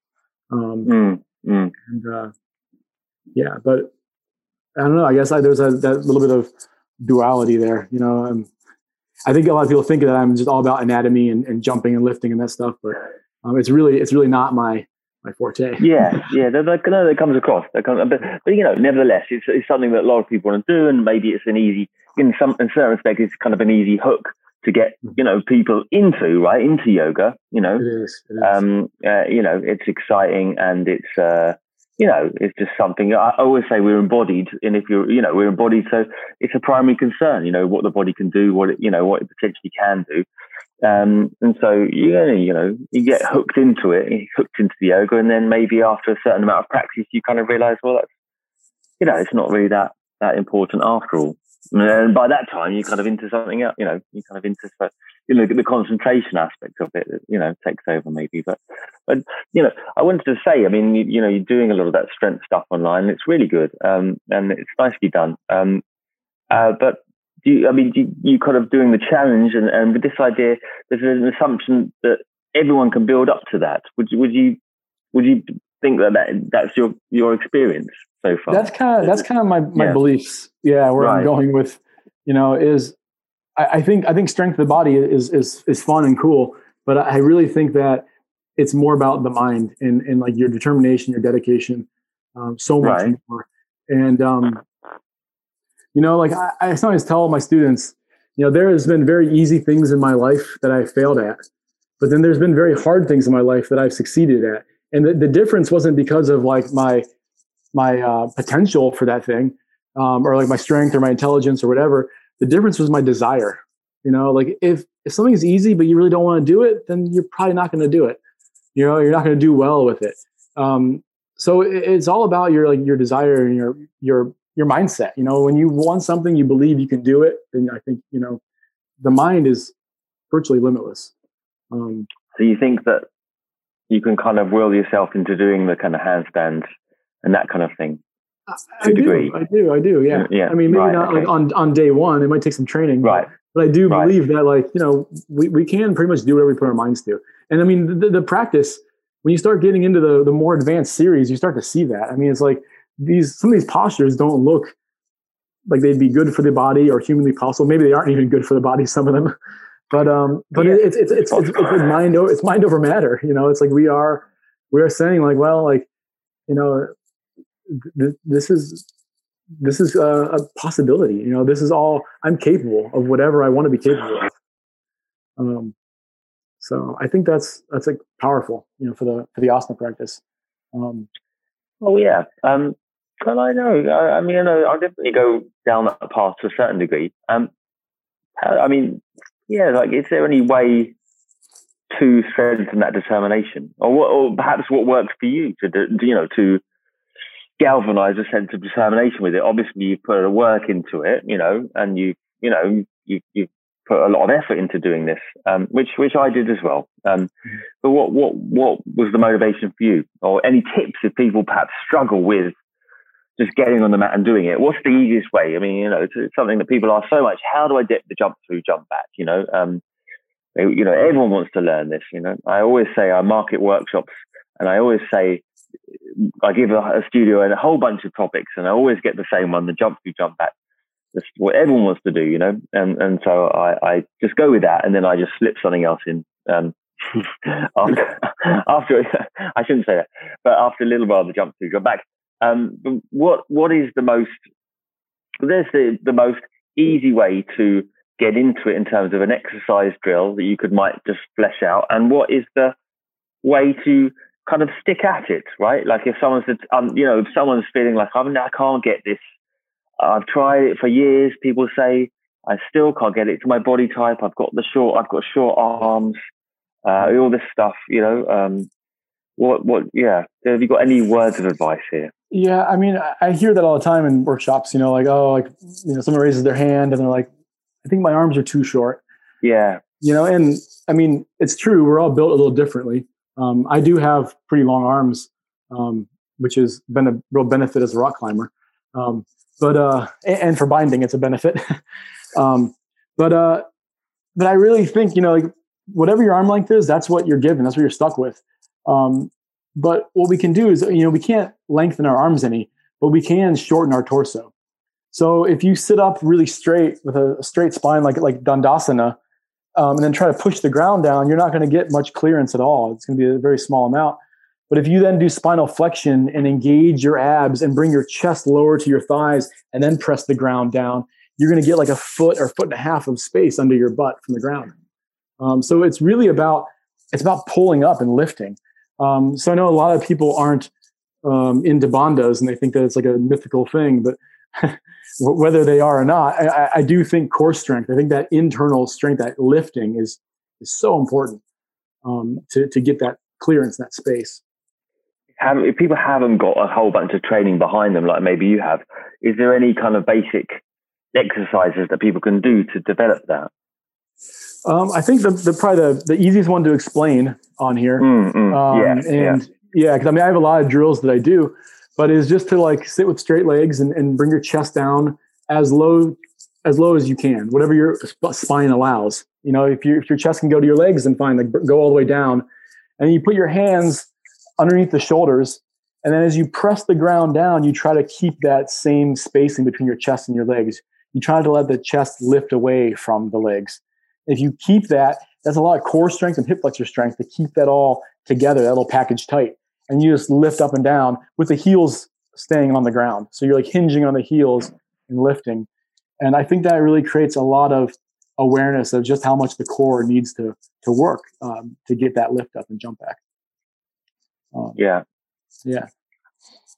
Speaker 3: Um, mm. Mm. And uh, yeah, but I don't know. I guess I, there's a that little bit of duality there. You know, um, I think a lot of people think that I'm just all about anatomy and, and jumping and lifting and that stuff, but um, it's really it's really not my my forte.
Speaker 2: yeah, yeah, that, that, no, that comes across. That comes, but, but you know, nevertheless, it's, it's something that a lot of people want to do, and maybe it's an easy, in some in certain respects, it's kind of an easy hook to get hmm. you know people into right into yoga. You know,
Speaker 3: it is. It is.
Speaker 2: Um, uh, you know, it's exciting and it's uh, you know, it's just something I always say we're embodied. And if you're, you know, we're embodied. So it's a primary concern, you know, what the body can do, what it, you know, what it potentially can do. Um, and so, you know, you know, you get hooked into it, hooked into the yoga. And then maybe after a certain amount of practice, you kind of realize, well, that's, you know, it's not really that, that important after all. And by that time, you're kind of into something else, you know, you're kind of into, you know, the concentration aspect of it, you know, takes over maybe. But, but, you know, I wanted to say, I mean, you, you know, you're doing a lot of that strength stuff online. It's really good. Um, and it's nicely done. Um, uh, but do you, I mean, do you, you kind of doing the challenge and, and with this idea, there's an assumption that everyone can build up to that. Would you, would you, would you think that, that that's your, your experience so far?
Speaker 3: That's kind of, that's kind of my, my yeah. beliefs. Yeah. Where right. I'm going with, you know, is I, I think I think strength of the body is is is fun and cool, but I really think that it's more about the mind and and like your determination, your dedication, um, so much right. more. And um, you know, like I, I sometimes tell my students, you know, there has been very easy things in my life that I failed at, but then there's been very hard things in my life that I've succeeded at. And the, the difference wasn't because of like my my uh, potential for that thing, um, or like my strength or my intelligence or whatever. The difference was my desire. You know, like if if something is easy but you really don't want to do it, then you're probably not going to do it. You know, you're not going to do well with it. Um, so it, it's all about your like your desire and your your your mindset. You know, when you want something, you believe you can do it, then I think you know the mind is virtually limitless. Um,
Speaker 2: so you think that you can kind of will yourself into doing the kind of handstands and that kind of thing
Speaker 3: I do, I do, I do. Yeah. yeah. I mean, maybe right, not okay. like on, on day one. It might take some training.
Speaker 2: Right.
Speaker 3: But, I do believe right. that, like, you know, we, we can pretty much do whatever we put our minds to. And I mean, the, the practice, when you start getting into the the more advanced series, you start to see that. I mean, it's like these some of these postures don't look like they'd be good for the body or humanly possible. Maybe they aren't even good for the body. Some of them, (laughs) but um, but yeah. it's, it's, it's it's it's mind over it's mind over matter. You know, it's like we are we are saying like, well, like you know, th- this is this is a, a, possibility. You know, this is all I'm capable of. Whatever I want to be capable of. Um, so I think that's that's like powerful. You know, for the for the asana practice. Um,
Speaker 2: oh yeah. Um, well, I know. I, I mean, I know. I'll definitely go down that path to a certain degree. Um, I mean, yeah. Like, is there any way to strengthen that determination, or what, or perhaps what works for you to, do, you know, to galvanize a sense of determination with it? Obviously, you put a work into it, you know, and you, you know, you you put a lot of effort into doing this, um, which which I did as well. Um, mm-hmm. but what what what was the motivation for you, or any tips if people perhaps struggle with just getting on the mat and doing it. What's the easiest way? I mean, you know, it's, it's something that people ask so much. How do I dip the jump through, jump back? You know, um, you know, everyone wants to learn this. You know, I always say I market workshops, and I always say I give a, a studio a whole bunch of topics, and I always get the same one: the jump through, jump back. That's what everyone wants to do, you know, and and so I, I just go with that, and then I just slip something else in. Um, (laughs) after, (laughs) after (laughs) I shouldn't say that, but after a little while, the jump through, jump back. Um, what what is the most? There's the the most easy way to get into it in terms of an exercise drill that you could might just flesh out, and what is the way to kind of stick at it, right? Like if someone's, um, you know, if someone's feeling like I'm, I can't get this, I've tried it for years. People say I still can't get it to my body type. I've got the short, I've got short arms, uh, all this stuff, you know. Um, what, what, yeah. Have you got any words of advice here?
Speaker 3: Yeah, I mean, I hear that all the time in workshops. You know, like oh, like you know, someone raises their hand and they're like, "I think my arms are too short."
Speaker 2: Yeah.
Speaker 3: You know, and I mean, it's true. We're all built a little differently. Um, I do have pretty long arms, um, which has been a real benefit as a rock climber. Um, but uh, and for binding, it's a benefit. (laughs) um, but uh, but I really think you know, like whatever your arm length is, that's what you're given. That's what you're stuck with. Um, but what we can do is, you know, we can't lengthen our arms any, but we can shorten our torso. So if you sit up really straight with a straight spine, like like Dandasana, um, and then try to push the ground down, you're not going to get much clearance at all. It's going to be a very small amount. But if you then do spinal flexion and engage your abs and bring your chest lower to your thighs and then press the ground down, you're going to get like a foot or foot and a half of space under your butt from the ground. Um, so it's really about it's about pulling up and lifting. Um, so I know a lot of people aren't um, into bandhas and they think that it's like a mythical thing, but (laughs) whether they are or not, I, I, do think core strength. I think that internal strength, that lifting, is is so important um, to to get that clearance, that space.
Speaker 2: Have, if people haven't got a whole bunch of training behind them, like maybe you have, is there any kind of basic exercises that people can do to develop that?
Speaker 3: Um, I think the, the probably the, the easiest one to explain on here.
Speaker 2: Mm, mm, um,
Speaker 3: yeah, and yeah, because I mean I have a lot of drills that I do, but is just to like sit with straight legs and, and bring your chest down as low as low as you can, whatever your spine allows. You know, if, you, if your chest can go to your legs, then fine, like go all the way down, and you put your hands underneath the shoulders, and then as you press the ground down, you try to keep that same spacing between your chest and your legs. You try to let the chest lift away from the legs if you keep that, that's a lot of core strength and hip flexor strength to keep that all together, that little package tight. And you just lift up and down with the heels staying on the ground. So you're like hinging on the heels and lifting. And I think that really creates a lot of awareness of just how much the core needs to to work um, to get that lift up and jump back.
Speaker 2: Um, yeah.
Speaker 3: Yeah.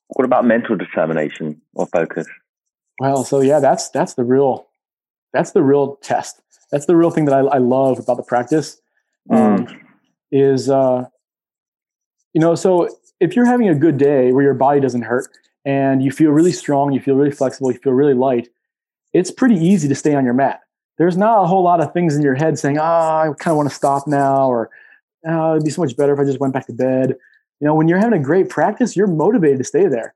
Speaker 2: What about mental determination or focus?
Speaker 3: Well, so yeah, that's that's the real that's the real test that's the real thing that I, I love about the practice um, mm. is uh, you know so if you're having a good day where your body doesn't hurt and you feel really strong you feel really flexible you feel really light it's pretty easy to stay on your mat. There's not a whole lot of things in your head saying oh i kind of want to stop now or oh, it'd be so much better if i just went back to bed. You know when you're having a great practice you're motivated to stay there.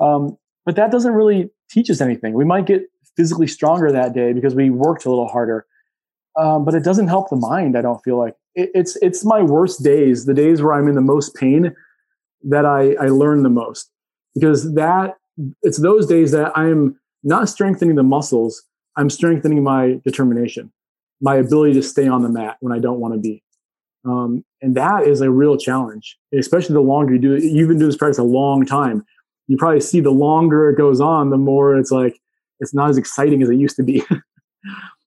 Speaker 3: Um, but that doesn't really teach us anything. We might get physically stronger that day because we worked a little harder um, but it doesn't help the mind. I don't feel like it, it's it's my worst days, the days where I'm in the most pain, that I I learn the most because that it's those days that I'm not strengthening the muscles, I'm strengthening my determination, my ability to stay on the mat when I don't want to be. Um, and that is a real challenge, especially the longer you do it. You've been doing this practice a long time. You probably see the longer it goes on, the more it's like it's not as exciting as it used to be. (laughs)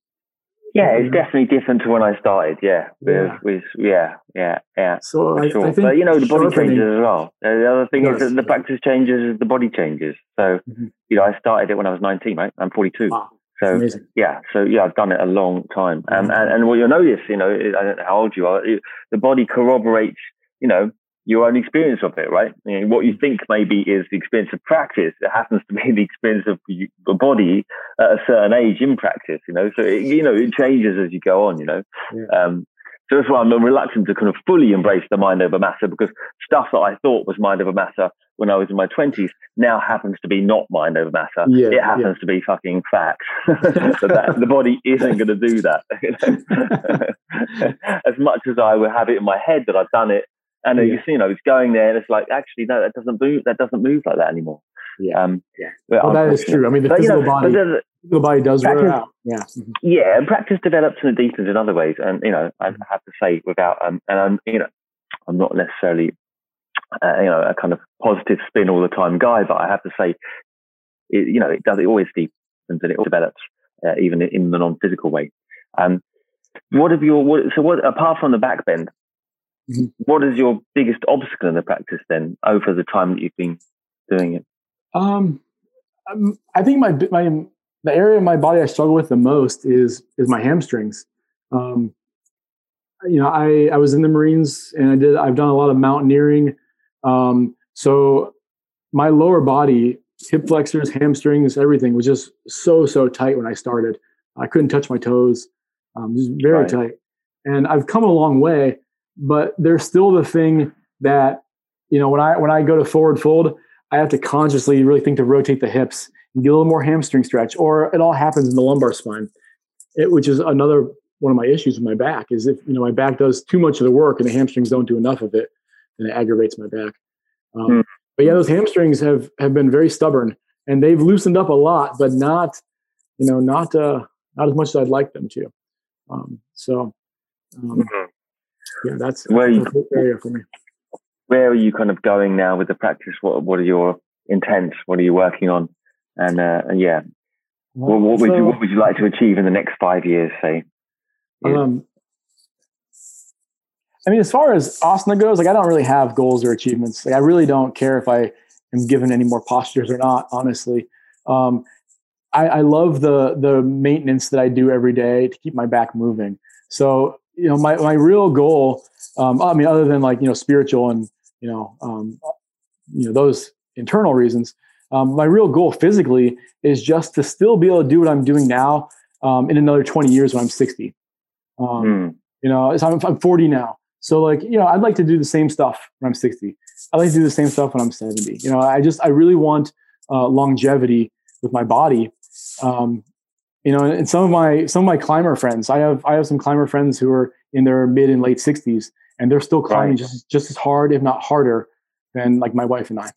Speaker 2: yeah, it's definitely different to when I started. Yeah, yeah, with, with yeah, yeah, yeah.
Speaker 3: So I, sure. I, think,
Speaker 2: but you know, the body changes as well. Uh, the other thing is that the practice changes, the body changes. So mm-hmm. you know, I started it when I was 19. Right, I'm 42. Wow. So Amazing. yeah, so yeah, I've done it a long time, um, and and what you'll notice, you know, I don't know how old you are, the body corroborates, you know, your own experience of it, right? What you think maybe is the experience of practice, it happens to be (laughs) the experience of the body at a certain age in practice, you know. So it, you know, it changes as you go on, you know. Yeah. Um, so that's why I'm reluctant to kind of fully embrace the mind over matter because stuff that I thought was mind over matter when I was in my 20s now happens to be not mind over matter. Yeah, it happens yeah. to be fucking facts. (laughs) so that the body isn't going to do that. (laughs) as much as I would have it in my head that I've done it, and yeah. you know it's going there, and it's like actually no, that doesn't move. That doesn't move like that anymore.
Speaker 3: Yeah, um, yeah. Well, that is true. I mean, the but, physical you know, body, the, the body does practice, wear out. Yeah, mm-hmm.
Speaker 2: yeah, and practice develops and deepens in other ways. And you know, I mm-hmm. have to say, without um, and I'm you know, I'm not necessarily uh, you know a kind of positive spin all the time guy, but I have to say, it, you know, it does. It always deepens and it develops, uh, even in, in the non-physical way. Um, what have your what, so what apart from the back bend? Mm-hmm. What is your biggest obstacle in the practice then over the time that you've been doing it?
Speaker 3: Um, um, I think my my the area of my body I struggle with the most is is my hamstrings. Um, you know, I I was in the Marines and I did I've done a lot of mountaineering. Um, so my lower body, hip flexors, hamstrings, everything was just so so tight when I started. I couldn't touch my toes. Um, just very right. tight. And I've come a long way, but there's still the thing that you know when I when I go to forward fold, I have to consciously really think to rotate the hips and get a little more hamstring stretch, or it all happens in the lumbar spine, it, which is another one of my issues with my back. Is if you know my back does too much of the work and the hamstrings don't do enough of it, then it aggravates my back. Um, mm. But yeah, those hamstrings have have been very stubborn, and they've loosened up a lot, but not you know not uh, not as much as I'd like them to. Um, so um, mm-hmm. Yeah, that's,
Speaker 2: where
Speaker 3: you, area for me
Speaker 2: where are you kind of going now with the practice? What what are your intents? What are you working on? And uh, yeah, what, what would you what would you like to achieve in the next five years? Say.
Speaker 3: Yeah. Um, I mean, as far as asana goes, like I don't really have goals or achievements. Like I really don't care if I am given any more postures or not. Honestly, um, I, I love the the maintenance that I do every day to keep my back moving. So you know, my my real goal um, I mean, other than like you know spiritual and you know um, you know those internal reasons. Um, my real goal physically is just to still be able to do what I'm doing now um, in another 20 years when I'm 60. Mm. You know, so I'm, I'm 40 now. So like, you know, I'd like to do the same stuff when I'm 60. I'd like to do the same stuff when I'm 70. You know, I just, I really want uh, longevity with my body. Um, you know, and some of my, some of my climber friends, I have, I have some climber friends who are in their mid and late 60s and they're still climbing right. just just as hard, if not harder, than like my wife and I.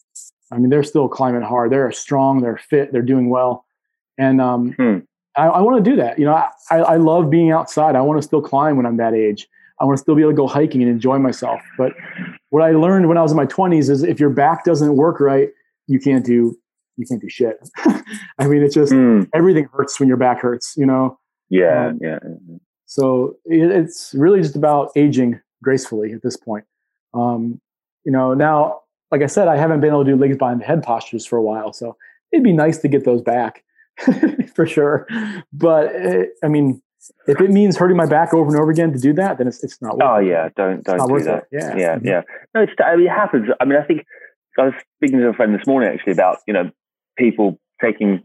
Speaker 3: I mean, they're still climbing hard. They're strong. They're fit. They're doing well, and um, hmm. I, I want to do that. You know, I, I love being outside. I want to still climb when I'm that age. I want to still be able to go hiking and enjoy myself. But what I learned when I was in my 20s is if your back doesn't work right, you can't do you can't do shit. (laughs) I mean, it's just mm. everything hurts when your back hurts. You know.
Speaker 2: Yeah, um, yeah.
Speaker 3: So it, it's really just about aging gracefully at this point. Um, you know, now, like I said, I haven't been able to do legs behind the head postures for a while, so it'd be nice to get those back (laughs) for sure. But it, I mean, if it means hurting my back over and over again to do that, then it's it's not.
Speaker 2: oh yeah, don't don't do that.
Speaker 3: It. Yeah,
Speaker 2: yeah, mm-hmm. yeah. No, it's I mean, it happens. I mean, I think I was speaking to a friend this morning actually about you know people taking.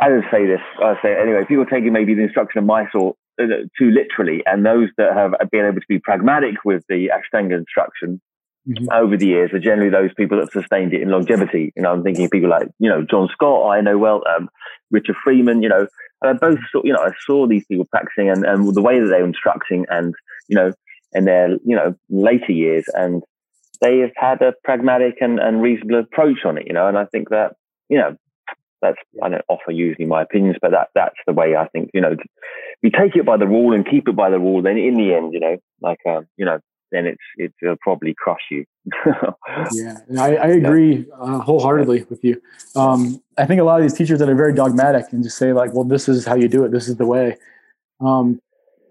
Speaker 2: I don't say this. I say it anyway. People taking maybe the instruction of Mysore uh, too literally, and those that have been able to be pragmatic with the Ashtanga instruction mm-hmm. over the years are generally those people that have sustained it in longevity. You know, I'm thinking of people like you know John Scott, I know well, um, Richard Freeman. You know, I both saw, you know I saw these people practicing and, and the way that they were instructing, and you know in their you know later years, and they have had a pragmatic and, and reasonable approach on it. You know, and I think that you know that's I don't offer usually my opinions, but that that's the way I think. You know, you take it by the rule and keep it by the rule. Then in the end, you know, like um, you know, then it's it will probably crush you. (laughs)
Speaker 3: yeah, I, I agree uh, wholeheartedly with you. Um, I think a lot of these teachers that are very dogmatic and just say like, "Well, this is how you do it. This is the way." Um,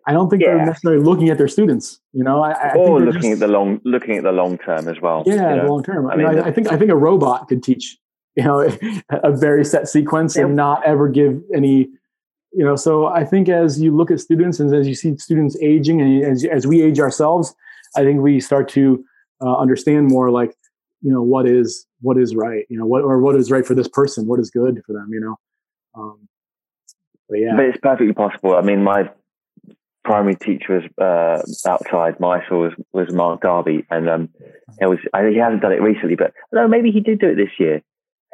Speaker 3: I don't think yeah. they're necessarily looking at their students. You know, I, I
Speaker 2: or looking just, at the long, looking at the long term as well.
Speaker 3: Yeah,
Speaker 2: you
Speaker 3: know? long term. I, mean, I, I, think I think a robot could teach you know (laughs) a very set sequence and not ever give any you know so i think as you look at students and as you see students aging and as, as we age ourselves i think we start to uh, understand more like you know what is what is right you know what or what is right for this person what is good for them you know? Um,
Speaker 2: but yeah. But it's perfectly possible. I mean my primary teacher was uh, outside my school was, was mark darby and um, it was I, he hasn't done it recently but no maybe he did do it this year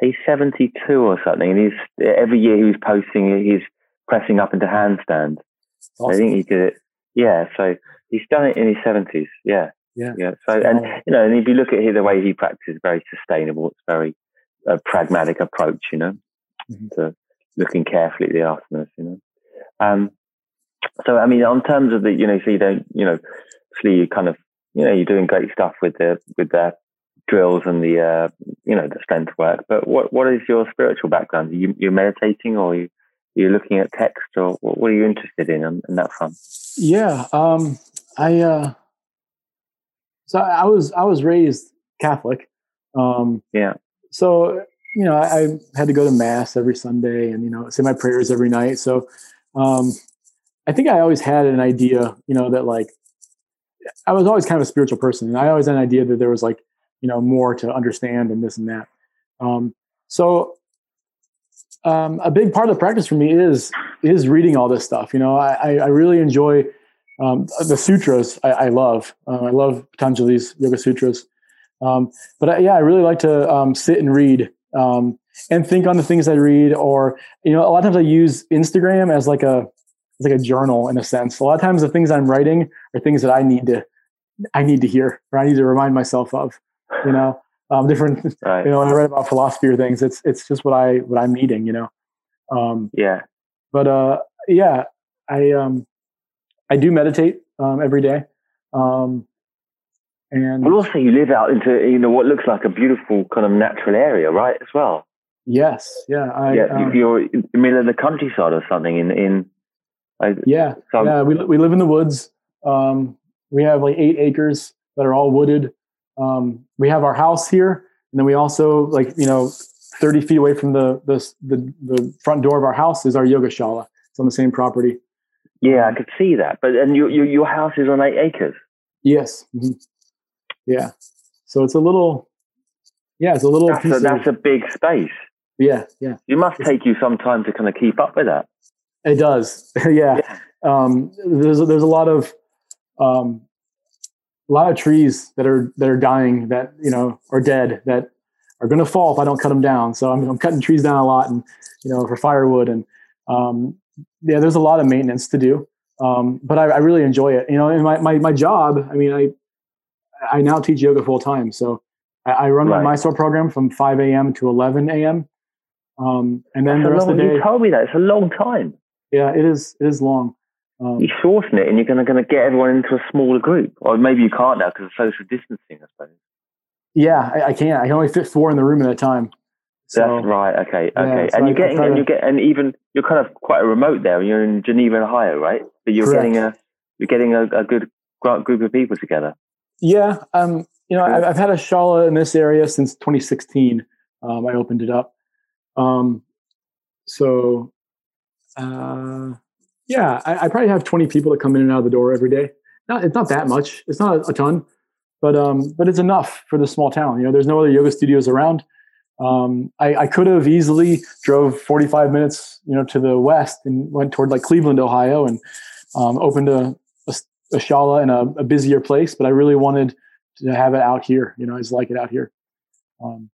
Speaker 2: he's 72 or something, and he's every year he was posting he's pressing up into handstand. Awesome. I think he did it. Yeah, so he's done it in his 70s. Yeah, yeah, yeah. So and you know, and if you look at him the way he practices, very sustainable. It's very a pragmatic approach, you know, mm-hmm. to looking carefully at the asanas, you know. Um, so I mean, on terms of the, you know, so you don't, you know, so you kind of, you know, you're doing great stuff with the with the drills and the uh, you know the strength work. But what what is your spiritual background? Are you you meditating or are you you looking at text or what are you interested in in, in that front?
Speaker 3: Yeah, um, I uh, so I was I was raised Catholic. Um,
Speaker 2: yeah.
Speaker 3: So you know I, I, had to go to mass every Sunday and you know say my prayers every night. So um, I think I always had an idea, you know, that like I was always kind of a spiritual person, and I always had an idea that there was like you know more to understand and this and that. Um, so um, a big part of the practice for me is is reading all this stuff you know i, I really enjoy um, the sutras I, I love. Uh, i love patanjali's yoga sutras. Um, but I, yeah i really like to um, sit and read um, and think on the things i read or you know a lot of times i use instagram as like a like a journal in a sense. A lot of times the things i'm writing are things that i need to i need to hear or i need to remind myself of you know, um, different, right. (laughs) you know, when I read about philosophy or things, it's, it's just what I, what I'm needing, you know? Um,
Speaker 2: yeah.
Speaker 3: But, uh, yeah, I, um, I do meditate, um, every day. Um, and
Speaker 2: but also you live out into, you know, what looks like a beautiful kind of natural area, right? As well.
Speaker 3: Yes. Yeah. I,
Speaker 2: yeah. Um, you're in the middle of the countryside or something in, in,
Speaker 3: I, yeah. yeah. We, we live in the woods. Um, we have like eight acres that are all wooded um, we have our house here, and then we also like you know, thirty feet away from the the the, the front door of our house is our yoga shala. It's on the same property.
Speaker 2: Yeah, I could see that. But and your your, your house is on eight acres.
Speaker 3: Yes. Mm-hmm. Yeah. So it's a little. Yeah, it's a little.
Speaker 2: That's, a, that's of, a big space.
Speaker 3: Yeah, yeah.
Speaker 2: It must take you some time to kind of keep up with that.
Speaker 3: It does. (laughs) yeah. yeah. Um, there's there's a lot of um, a lot of trees that are that are dying that you know are dead that are going to fall if I don't cut them down. So I'm, I'm, cutting trees down a lot, and you know for firewood and um, yeah, there's a lot of maintenance to do. Um, but I, I, really enjoy it. You know, and my, my my job. I mean, I I now teach yoga full time, so I, I run right. my Mysore program from 5 a.m. to 11 a.m. Um, and then That's the rest
Speaker 2: long,
Speaker 3: of the day.
Speaker 2: You told me that it's a long time.
Speaker 3: Yeah, it is. It is long.
Speaker 2: Um, you shorten it, and you're going to get everyone into a smaller group, or maybe you can't now because of social distancing, I suppose.
Speaker 3: Yeah, I, I, can't. I can only fit four in the room at a time.
Speaker 2: So, That's right. Okay. Okay. Yeah, and you're getting, and you get, and even you're kind of quite a remote there. You're in Geneva, Ohio, right? But you're correct. getting a, you're getting a, a, good group of people together.
Speaker 3: Yeah. Um. You know, I've, I've had a shala in this area since 2016. Um, I opened it up. Um. So. Uh yeah, I, I, probably have 20 people that come in and out of the door every day. Not, it's not that much. It's not a, ton, but um, but it's enough for the small town. You know, there's no other yoga studios around. Um, I, I could have easily drove 45 minutes, you know, to the west and went toward like Cleveland, Ohio, and um, opened a, a, a shala in a, a, busier place. But I really wanted to have it out here. You know, I just like it out here. Um,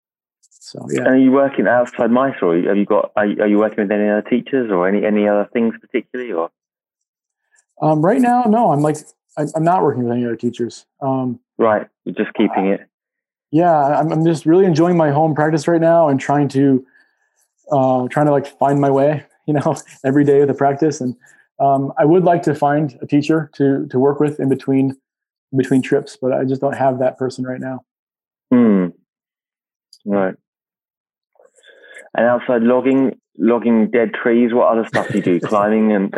Speaker 3: so yeah. And
Speaker 2: are you working outside Mysore? Have you got? Are you, are you working with any other teachers or any any other things particularly? Or
Speaker 3: um, right now, no. I'm like I, am not working with any other teachers. Um,
Speaker 2: right, you're just keeping it.
Speaker 3: Yeah, I'm, I'm just really enjoying my home practice right now and trying to uh, trying to like find my way, (laughs) you know, every day with the practice. And um, I would like to find a teacher to to work with in between in between trips, but I just don't have that person right now.
Speaker 2: Hmm. Right. And outside logging, logging dead trees. What other stuff do you do? (laughs) Climbing and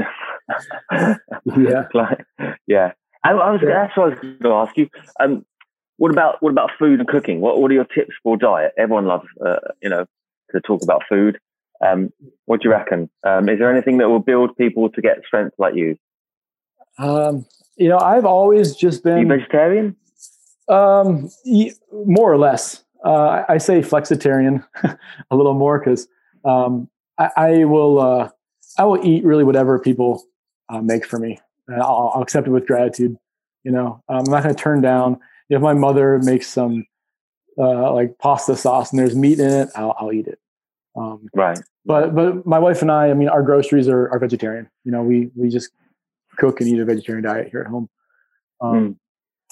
Speaker 3: yeah, (laughs)
Speaker 2: yeah. I, I, was that's what I was going to ask you. Um, what about what about food and cooking? What what are your tips for diet? Everyone loves uh, you know to talk about food. Um, what do you reckon? Um, is there anything that will build people to get strength like you?
Speaker 3: Um, you know, I've always just been.
Speaker 2: You vegetarian?
Speaker 3: Um, more or less. Uh, I say flexitarian (laughs) a little more because um, I, I, will. Uh, I will eat really whatever people uh, make for me. I'll, I'll, accept it with gratitude. You know, um, I'm not going to turn down. If my mother makes some uh, like pasta sauce and there's meat in it, I'll, I'll eat it.
Speaker 2: Um, right.
Speaker 3: But but my wife and I, I mean, our groceries are, are vegetarian. You know, we we just cook and eat a vegetarian diet here at home. Um, mm.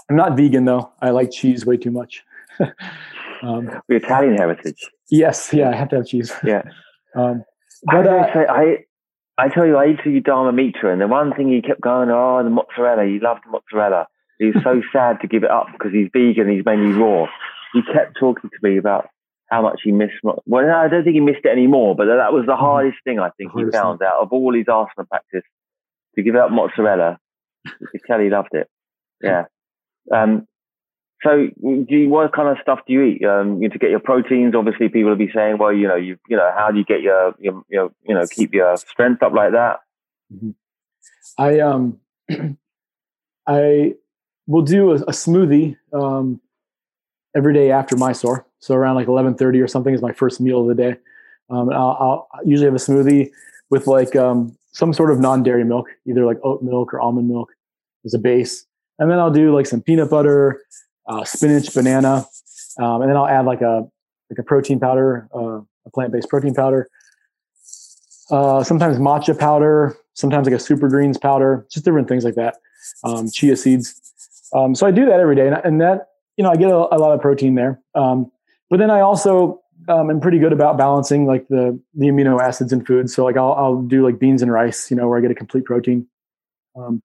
Speaker 3: I'm not vegan though. I like cheese way too much. (laughs)
Speaker 2: um, the Italian heritage.
Speaker 3: Yes, yeah, I have to have cheese.
Speaker 2: Yeah. (laughs) um, but I, uh, say, I I tell you, I used to eat Dharma Mitra, and the one thing he kept going, oh, the mozzarella. He loved mozzarella. He was so (laughs) sad to give it up because he's vegan. He's mainly raw. He kept talking to me about how much he missed. Well, I don't think he missed it anymore, but that was the mm-hmm. hardest thing I think he found out of all his asana practice to give up mozzarella. You could tell he loved it. (laughs) Yeah. Um, so, do you, what kind of stuff do you eat um, you to get your proteins? Obviously, people will be saying, "Well, you know, you you know, how do you get your, your, your you know keep your strength up like that?"
Speaker 3: Mm-hmm. I um, (clears throat) I will do a, a smoothie um, every day after Mysore. So around like eleven thirty or something is my first meal of the day. Um, I'll, I'll, usually have a smoothie with like um, some sort of non-dairy milk, either like oat milk or almond milk as a base, and then I'll do like some peanut butter, uh, spinach, banana, um, and then I'll add like a like a protein powder, uh, a plant-based protein powder. Uh, sometimes matcha powder, sometimes like a super greens powder, just different things like that. Um, chia seeds. Um, so I do that every day, and, and that you know I get a, a lot of protein there. Um, but then I also um, am pretty good about balancing like the the amino acids in food. So like I'll I'll do like beans and rice, you know, where I get a complete protein. Um,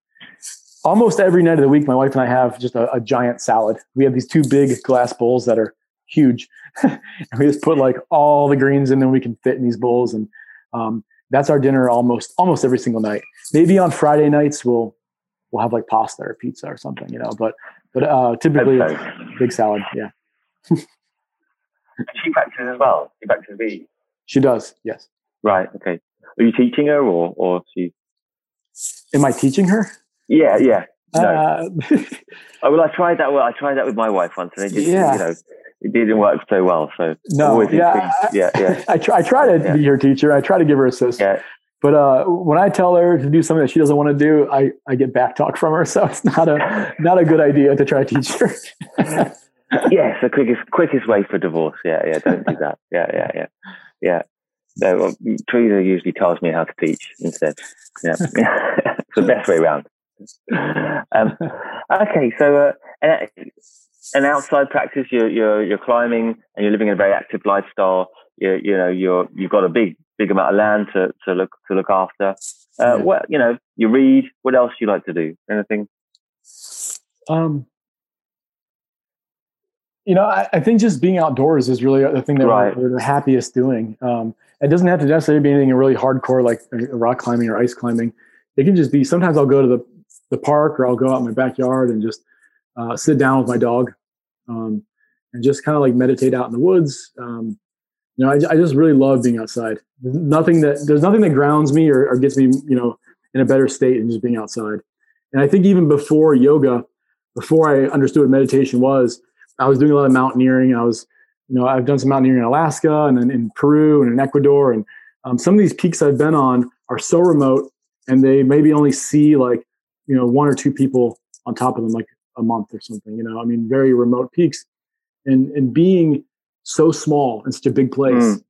Speaker 3: almost every night of the week, my wife and I have just a, a giant salad. We have these two big glass bowls that are huge, (laughs) and we just put like all the greens in, and we can fit in these bowls, and um, that's our dinner almost almost every single night. Maybe on Friday nights we'll we'll have like pasta or pizza or something, you know. But but uh, typically big salad, yeah.
Speaker 2: she practices as well. She practices.
Speaker 3: She does. Yes.
Speaker 2: Right. Okay. Are you teaching her, or or she?
Speaker 3: Am I teaching her?
Speaker 2: Yeah. Yeah. No. Uh, (laughs) oh, well, I tried that. Well, I tried that with my wife once, and it just yeah. you know it didn't work so well. So
Speaker 3: no, yeah, I, yeah, yeah. (laughs) I try. I try to yeah. be her teacher. I try to give her assist. Yeah. But uh, when I tell her to do something that she doesn't want to do, I, I get back talk from her. (laughs) So it's not a not a good idea to try to teach her.
Speaker 2: yes, the quickest quickest way for divorce. Yeah, yeah. Don't do that. Yeah, yeah, yeah, yeah. No, well, Teresa usually tells me how to teach instead. Yeah, it's the best way around. Um, okay, so uh, an, an outside practice, you're you're you're climbing and you're living in a very active lifestyle. You you know you're you've got a big big amount of land to to look to look after. Uh. What you know, you read. What else do you like to do? Anything?
Speaker 3: Um, you know, I, I, think just being outdoors is really the thing that right. we're, we're, the happiest doing. Um, it doesn't have to necessarily be anything really hardcore like rock climbing or ice climbing. It can just be. Sometimes I'll go to the the park or I'll go out in my backyard and just uh, sit down with my dog um, and just kind of like meditate out in the woods. Um, you know, I, I, just really love being outside. There's nothing that there's nothing that grounds me or, or gets me, you know, in a better state than just being outside. And I think even before yoga, before I understood what meditation was, I was doing a lot of mountaineering. I was, you know, I've done some mountaineering in Alaska and then in Peru and in Ecuador. And um, some of these peaks I've been on are so remote and they maybe only see like, you know, one or two people on top of them like a month or something, you know, I mean, very remote peaks and, and being so small in such a big place mm.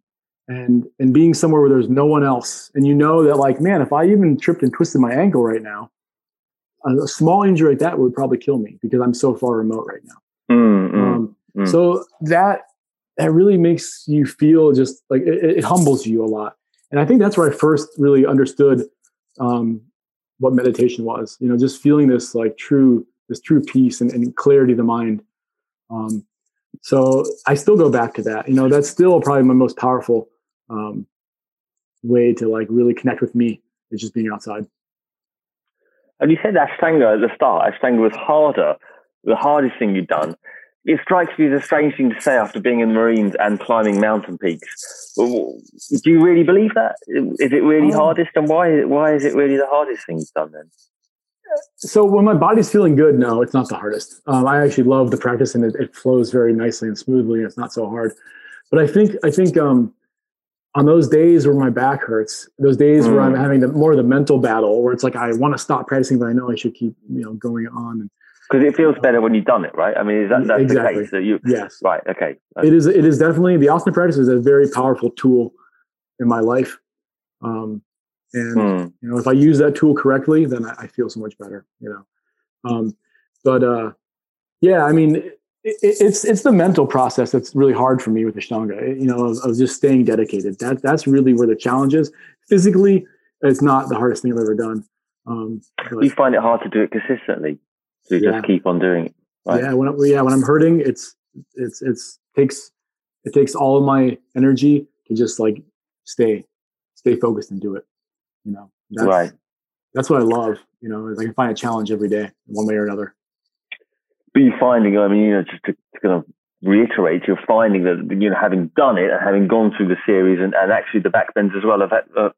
Speaker 3: and, and being somewhere where there's no one else. And you know that like, man, if I even tripped and twisted my ankle right now, a small injury like that would probably kill me because I'm so far remote right now.
Speaker 2: Mm, mm, um,
Speaker 3: mm. So that that really makes you feel just like it, it, humbles you a lot. And I think that's where I first really understood um, what meditation was. You know, just feeling this like true this true peace and, and clarity of the mind. Um, so I still go back to that. You know, that's still probably my most powerful um, way to like really connect with me is just being outside.
Speaker 2: And you said Ashtanga at the start. Ashtanga was harder, the hardest thing you'd done. It strikes me as a strange thing to say after being in the Marines and climbing mountain peaks. Do you really believe that? Is it really um, hardest, and why? Why is it really the hardest thing you've done then?
Speaker 3: So when my body's feeling good, no, it's not the hardest. Um, I actually love the practice, and it, it, flows very nicely and smoothly, and it's not so hard. But I think I think um, on those days where my back hurts, those days mm. where I'm mm. having the, more of the mental battle, where it's like I want to stop practicing, but I know I should keep you know going on.
Speaker 2: Because it feels better when you've done it, right? I mean, is that that's exactly. the case? That you
Speaker 3: yes,
Speaker 2: right? Okay,
Speaker 3: it is. It is definitely the asana practice is a very powerful tool in my life, um, and mm. you know if I use that tool correctly, then I, I feel so much better. You know, um, but uh, yeah, I mean, it's it's the mental process that's really hard for me with Ashtanga. You know, of, of, just staying dedicated. That that's really where the challenge is. Physically, it's not the hardest thing I've ever done. Um,
Speaker 2: you find it hard to do it consistently, to yeah. just keep on doing it.
Speaker 3: Right? Yeah, when I, yeah when I'm hurting, it's it's it's takes it takes all of my energy to just like stay stay focused and do it. You know,
Speaker 2: that's, right.
Speaker 3: That's what I love. You know, is I can find a challenge every day, one way or another
Speaker 2: but you're finding, I mean, you know, just to, to, kind of reiterate, you're finding that, you know, having done it and having gone through the series and, and actually the back bends as well have uh,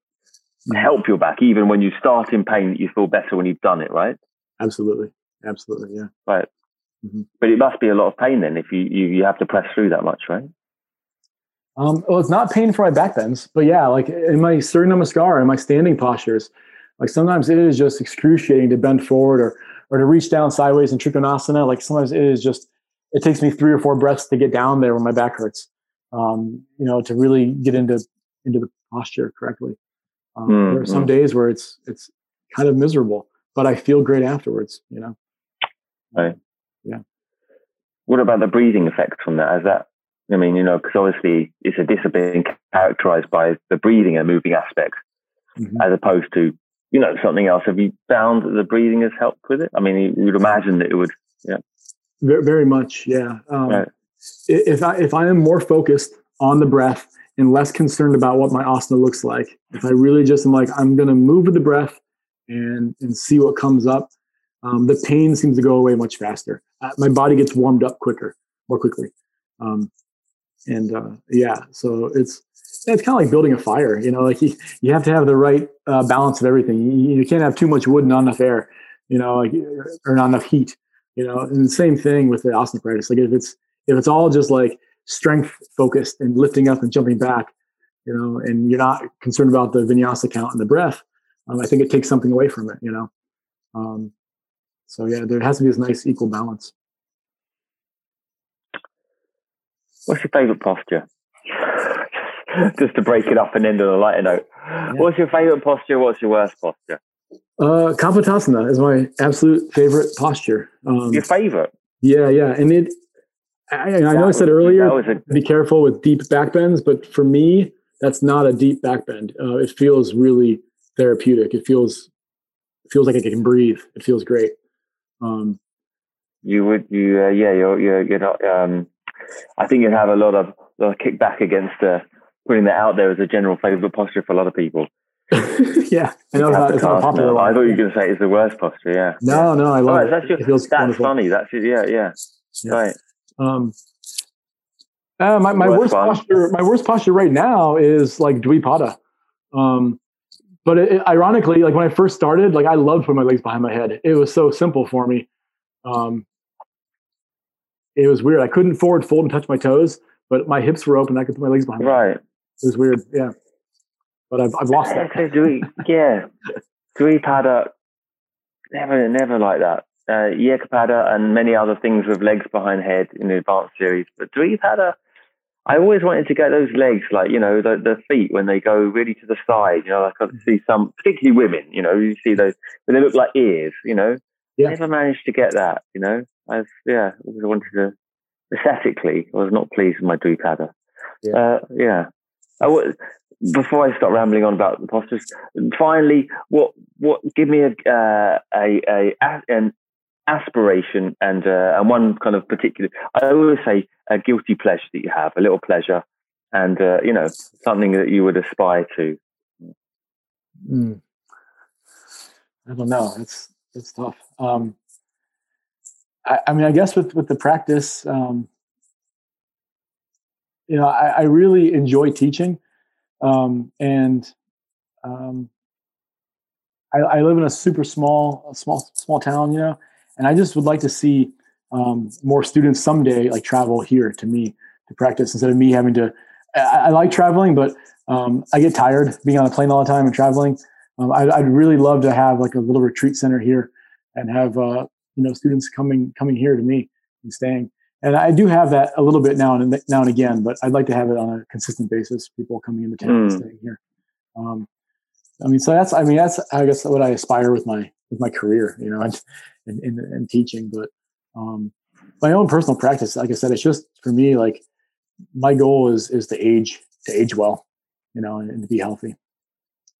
Speaker 2: help your back, even when you start in pain, you feel better when you've done it, right?
Speaker 3: Absolutely. Absolutely. Yeah.
Speaker 2: Right. Mm-hmm. But it must be a lot of pain then if you, you, you have to press through that much, right?
Speaker 3: Um, well, it's not pain for my back bends, but yeah, like in my Surya Namaskar in my standing postures, like sometimes it is just excruciating to bend forward or or to reach down sideways in Trikonasana. Like sometimes it is just, it takes me three or four breaths to get down there when my back hurts. Um, you know, to really get into into the posture correctly. Um, mm, there are some mm. days where it's it's kind of miserable, but I feel great afterwards. You know.
Speaker 2: Right.
Speaker 3: Yeah.
Speaker 2: What about the breathing effect from that? Is that I mean, you know, because obviously it's a discipline characterized by the breathing and moving aspects, mm-hmm. as opposed to you know, something else. Have you found that the breathing has helped with it? I mean, you would imagine that it would. Yeah.
Speaker 3: Very, very much. Yeah. Um, right. If I if I am more focused on the breath and less concerned about what my asana looks like, if I really just am like I'm going to move with the breath and and see what comes up, um, the pain seems to go away much faster. Uh, my body gets warmed up quicker, more quickly. Um, and uh, yeah, so it's it's kind of like building a fire. You know, like (laughs) you, you have to have the right uh, balance of everything. You, you, can't have too much wood and not enough air. You know, like or not enough heat. You know, and the same thing with the asana practice. Like if it's if it's all just like strength focused and lifting up and jumping back, you know, and you're not concerned about the vinyasa count and the breath, um, I think it takes something away from it. You know, um, so yeah, there has to be this nice equal balance.
Speaker 2: What's your favorite posture? (laughs) just to break it up and end on a lighter note. Yeah. What's your favorite posture? What's your worst posture?
Speaker 3: Uh, Kapotasana is my absolute favorite posture.
Speaker 2: Um, your favorite?
Speaker 3: Yeah, yeah, and it. I, I know I said earlier, a, be careful with deep back bends, but for me, that's not a deep back bend. Uh, it feels really therapeutic. It feels it feels like I can breathe. It feels great. Um,
Speaker 2: you would, you, uh, yeah, you're, you're, you're not. Um, I think you'd have a lot of, lot of kickback against the putting that out there as a general favourite posture for a lot of people. (laughs)
Speaker 3: yeah, I know it's not, popular.
Speaker 2: No, I thought you were going to say it's the worst posture. Yeah.
Speaker 3: No, no, I love right, it.
Speaker 2: That's, your, it that's wonderful. funny. That's it. Yeah, yeah, yeah. Right.
Speaker 3: Um, uh, my, my worst, worst posture, my worst posture right now is like Dvipada. Um, but it, it, ironically, like when I first started, like I loved putting my legs behind my head. It was so simple for me. Um, it was weird. I couldn't forward fold and touch my toes, but my hips were open. I could put my legs behind.
Speaker 2: Right.
Speaker 3: It was weird, yeah. But I've I've lost that.
Speaker 2: So we, yeah, Dvipada, never never like that. Uh, Ekapada and many other things with legs behind head in the advanced series, but Dvipada, I always wanted to get those legs, like you know, the, the feet when they go really to the side. You know, like I can see some, particularly women. You know, you see those, but they look like ears. You know, yeah. never managed to get that. You know, I've yeah, I wanted to aesthetically. I was not pleased with my Dvipada. Yeah, uh, yeah. I w- before I start rambling on about the postures, finally, what what give me a uh, a, a, a an aspiration and uh, and one kind of particular. I always say a guilty pleasure that you have, a little pleasure, and uh, you know something that you would aspire to.
Speaker 3: Mm. I don't know. It's it's tough. Um, I, I, mean, I guess with with the practice, um, you know, I, I really enjoy teaching, um, and um, I, I, live in a super small, small, small town, you know, and I just would like to see um, more students someday like travel here to me to practice instead of me having to. I, I like traveling, but um, I get tired being on a plane all the time and traveling. Um, I'd, I'd, really love to have like a little retreat center here and have uh, you know students coming coming here to me and staying. And I do have that a little bit now and now and again, but I'd like to have it on a consistent basis. People coming into town mm. and staying here. Um, I mean, so that's I mean that's I guess what I aspire with my with my career, you know, and and, and, and teaching. But um, my own personal practice, like I said, it's just for me like my goal is is to age to age well, you know, and, and to be healthy.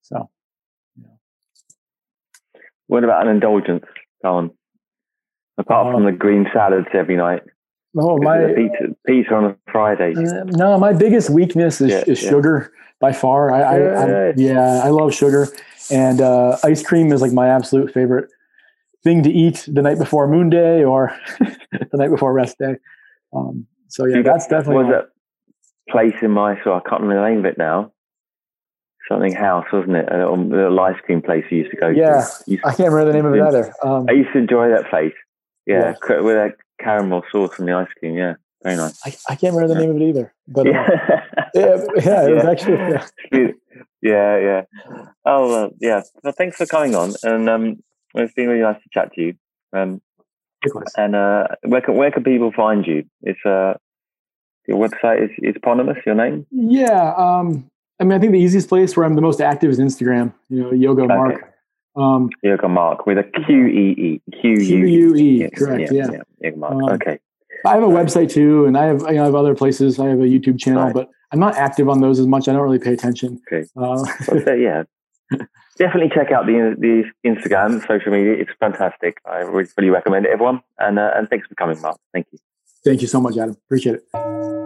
Speaker 3: So,
Speaker 2: What about an indulgence, Colin? Apart um, from the green salads every night.
Speaker 3: Oh my
Speaker 2: pizza, pizza on a Friday.
Speaker 3: Uh, no, my biggest weakness is, yeah, is yeah. sugar by far. I, I, I, yeah, I love sugar, and uh, ice cream is like my absolute favorite thing to eat the night before Moon Day or (laughs) the night before Rest Day. Um, so yeah, that's definitely.
Speaker 2: Was that place in Mysore I can't remember the name of it now. Something House, wasn't it? A little, little ice cream place you used to go
Speaker 3: yeah,
Speaker 2: to. Yeah,
Speaker 3: I can't remember the name of it either.
Speaker 2: Um, I used to enjoy that place. Yeah, yeah. with that caramel sauce and the ice cream. Yeah, very nice.
Speaker 3: I, I can't remember the yeah. name of it either. But uh, yeah, yeah, yeah, it (laughs) was actually. (laughs)
Speaker 2: Yeah, yeah. Oh, uh, yeah. Well, thanks for coming on, and um, it's been really nice to chat to you. Um, and uh, where can where can people find you? It's uh, your website is is eponymous. Your name?
Speaker 3: Yeah. Um, I mean, I think the easiest place where I'm the most active is Instagram. You know, Yoga okay. Mark.
Speaker 2: Um, Yoga Mark with a Q E E
Speaker 3: Q U E. Correct. Yeah. yeah.
Speaker 2: Yoga Mark. Um, okay.
Speaker 3: I have a website too, and I have you know, I have other places. I have a YouTube channel, right. but I'm not active on those as much. I don't really pay attention.
Speaker 2: Okay. Uh, so, yeah. Definitely check out the the Instagram, social media. It's fantastic. I really, really recommend it, everyone. And uh, and thanks for coming, Mark. Thank you.
Speaker 3: Thank you so much, Adam. Appreciate it.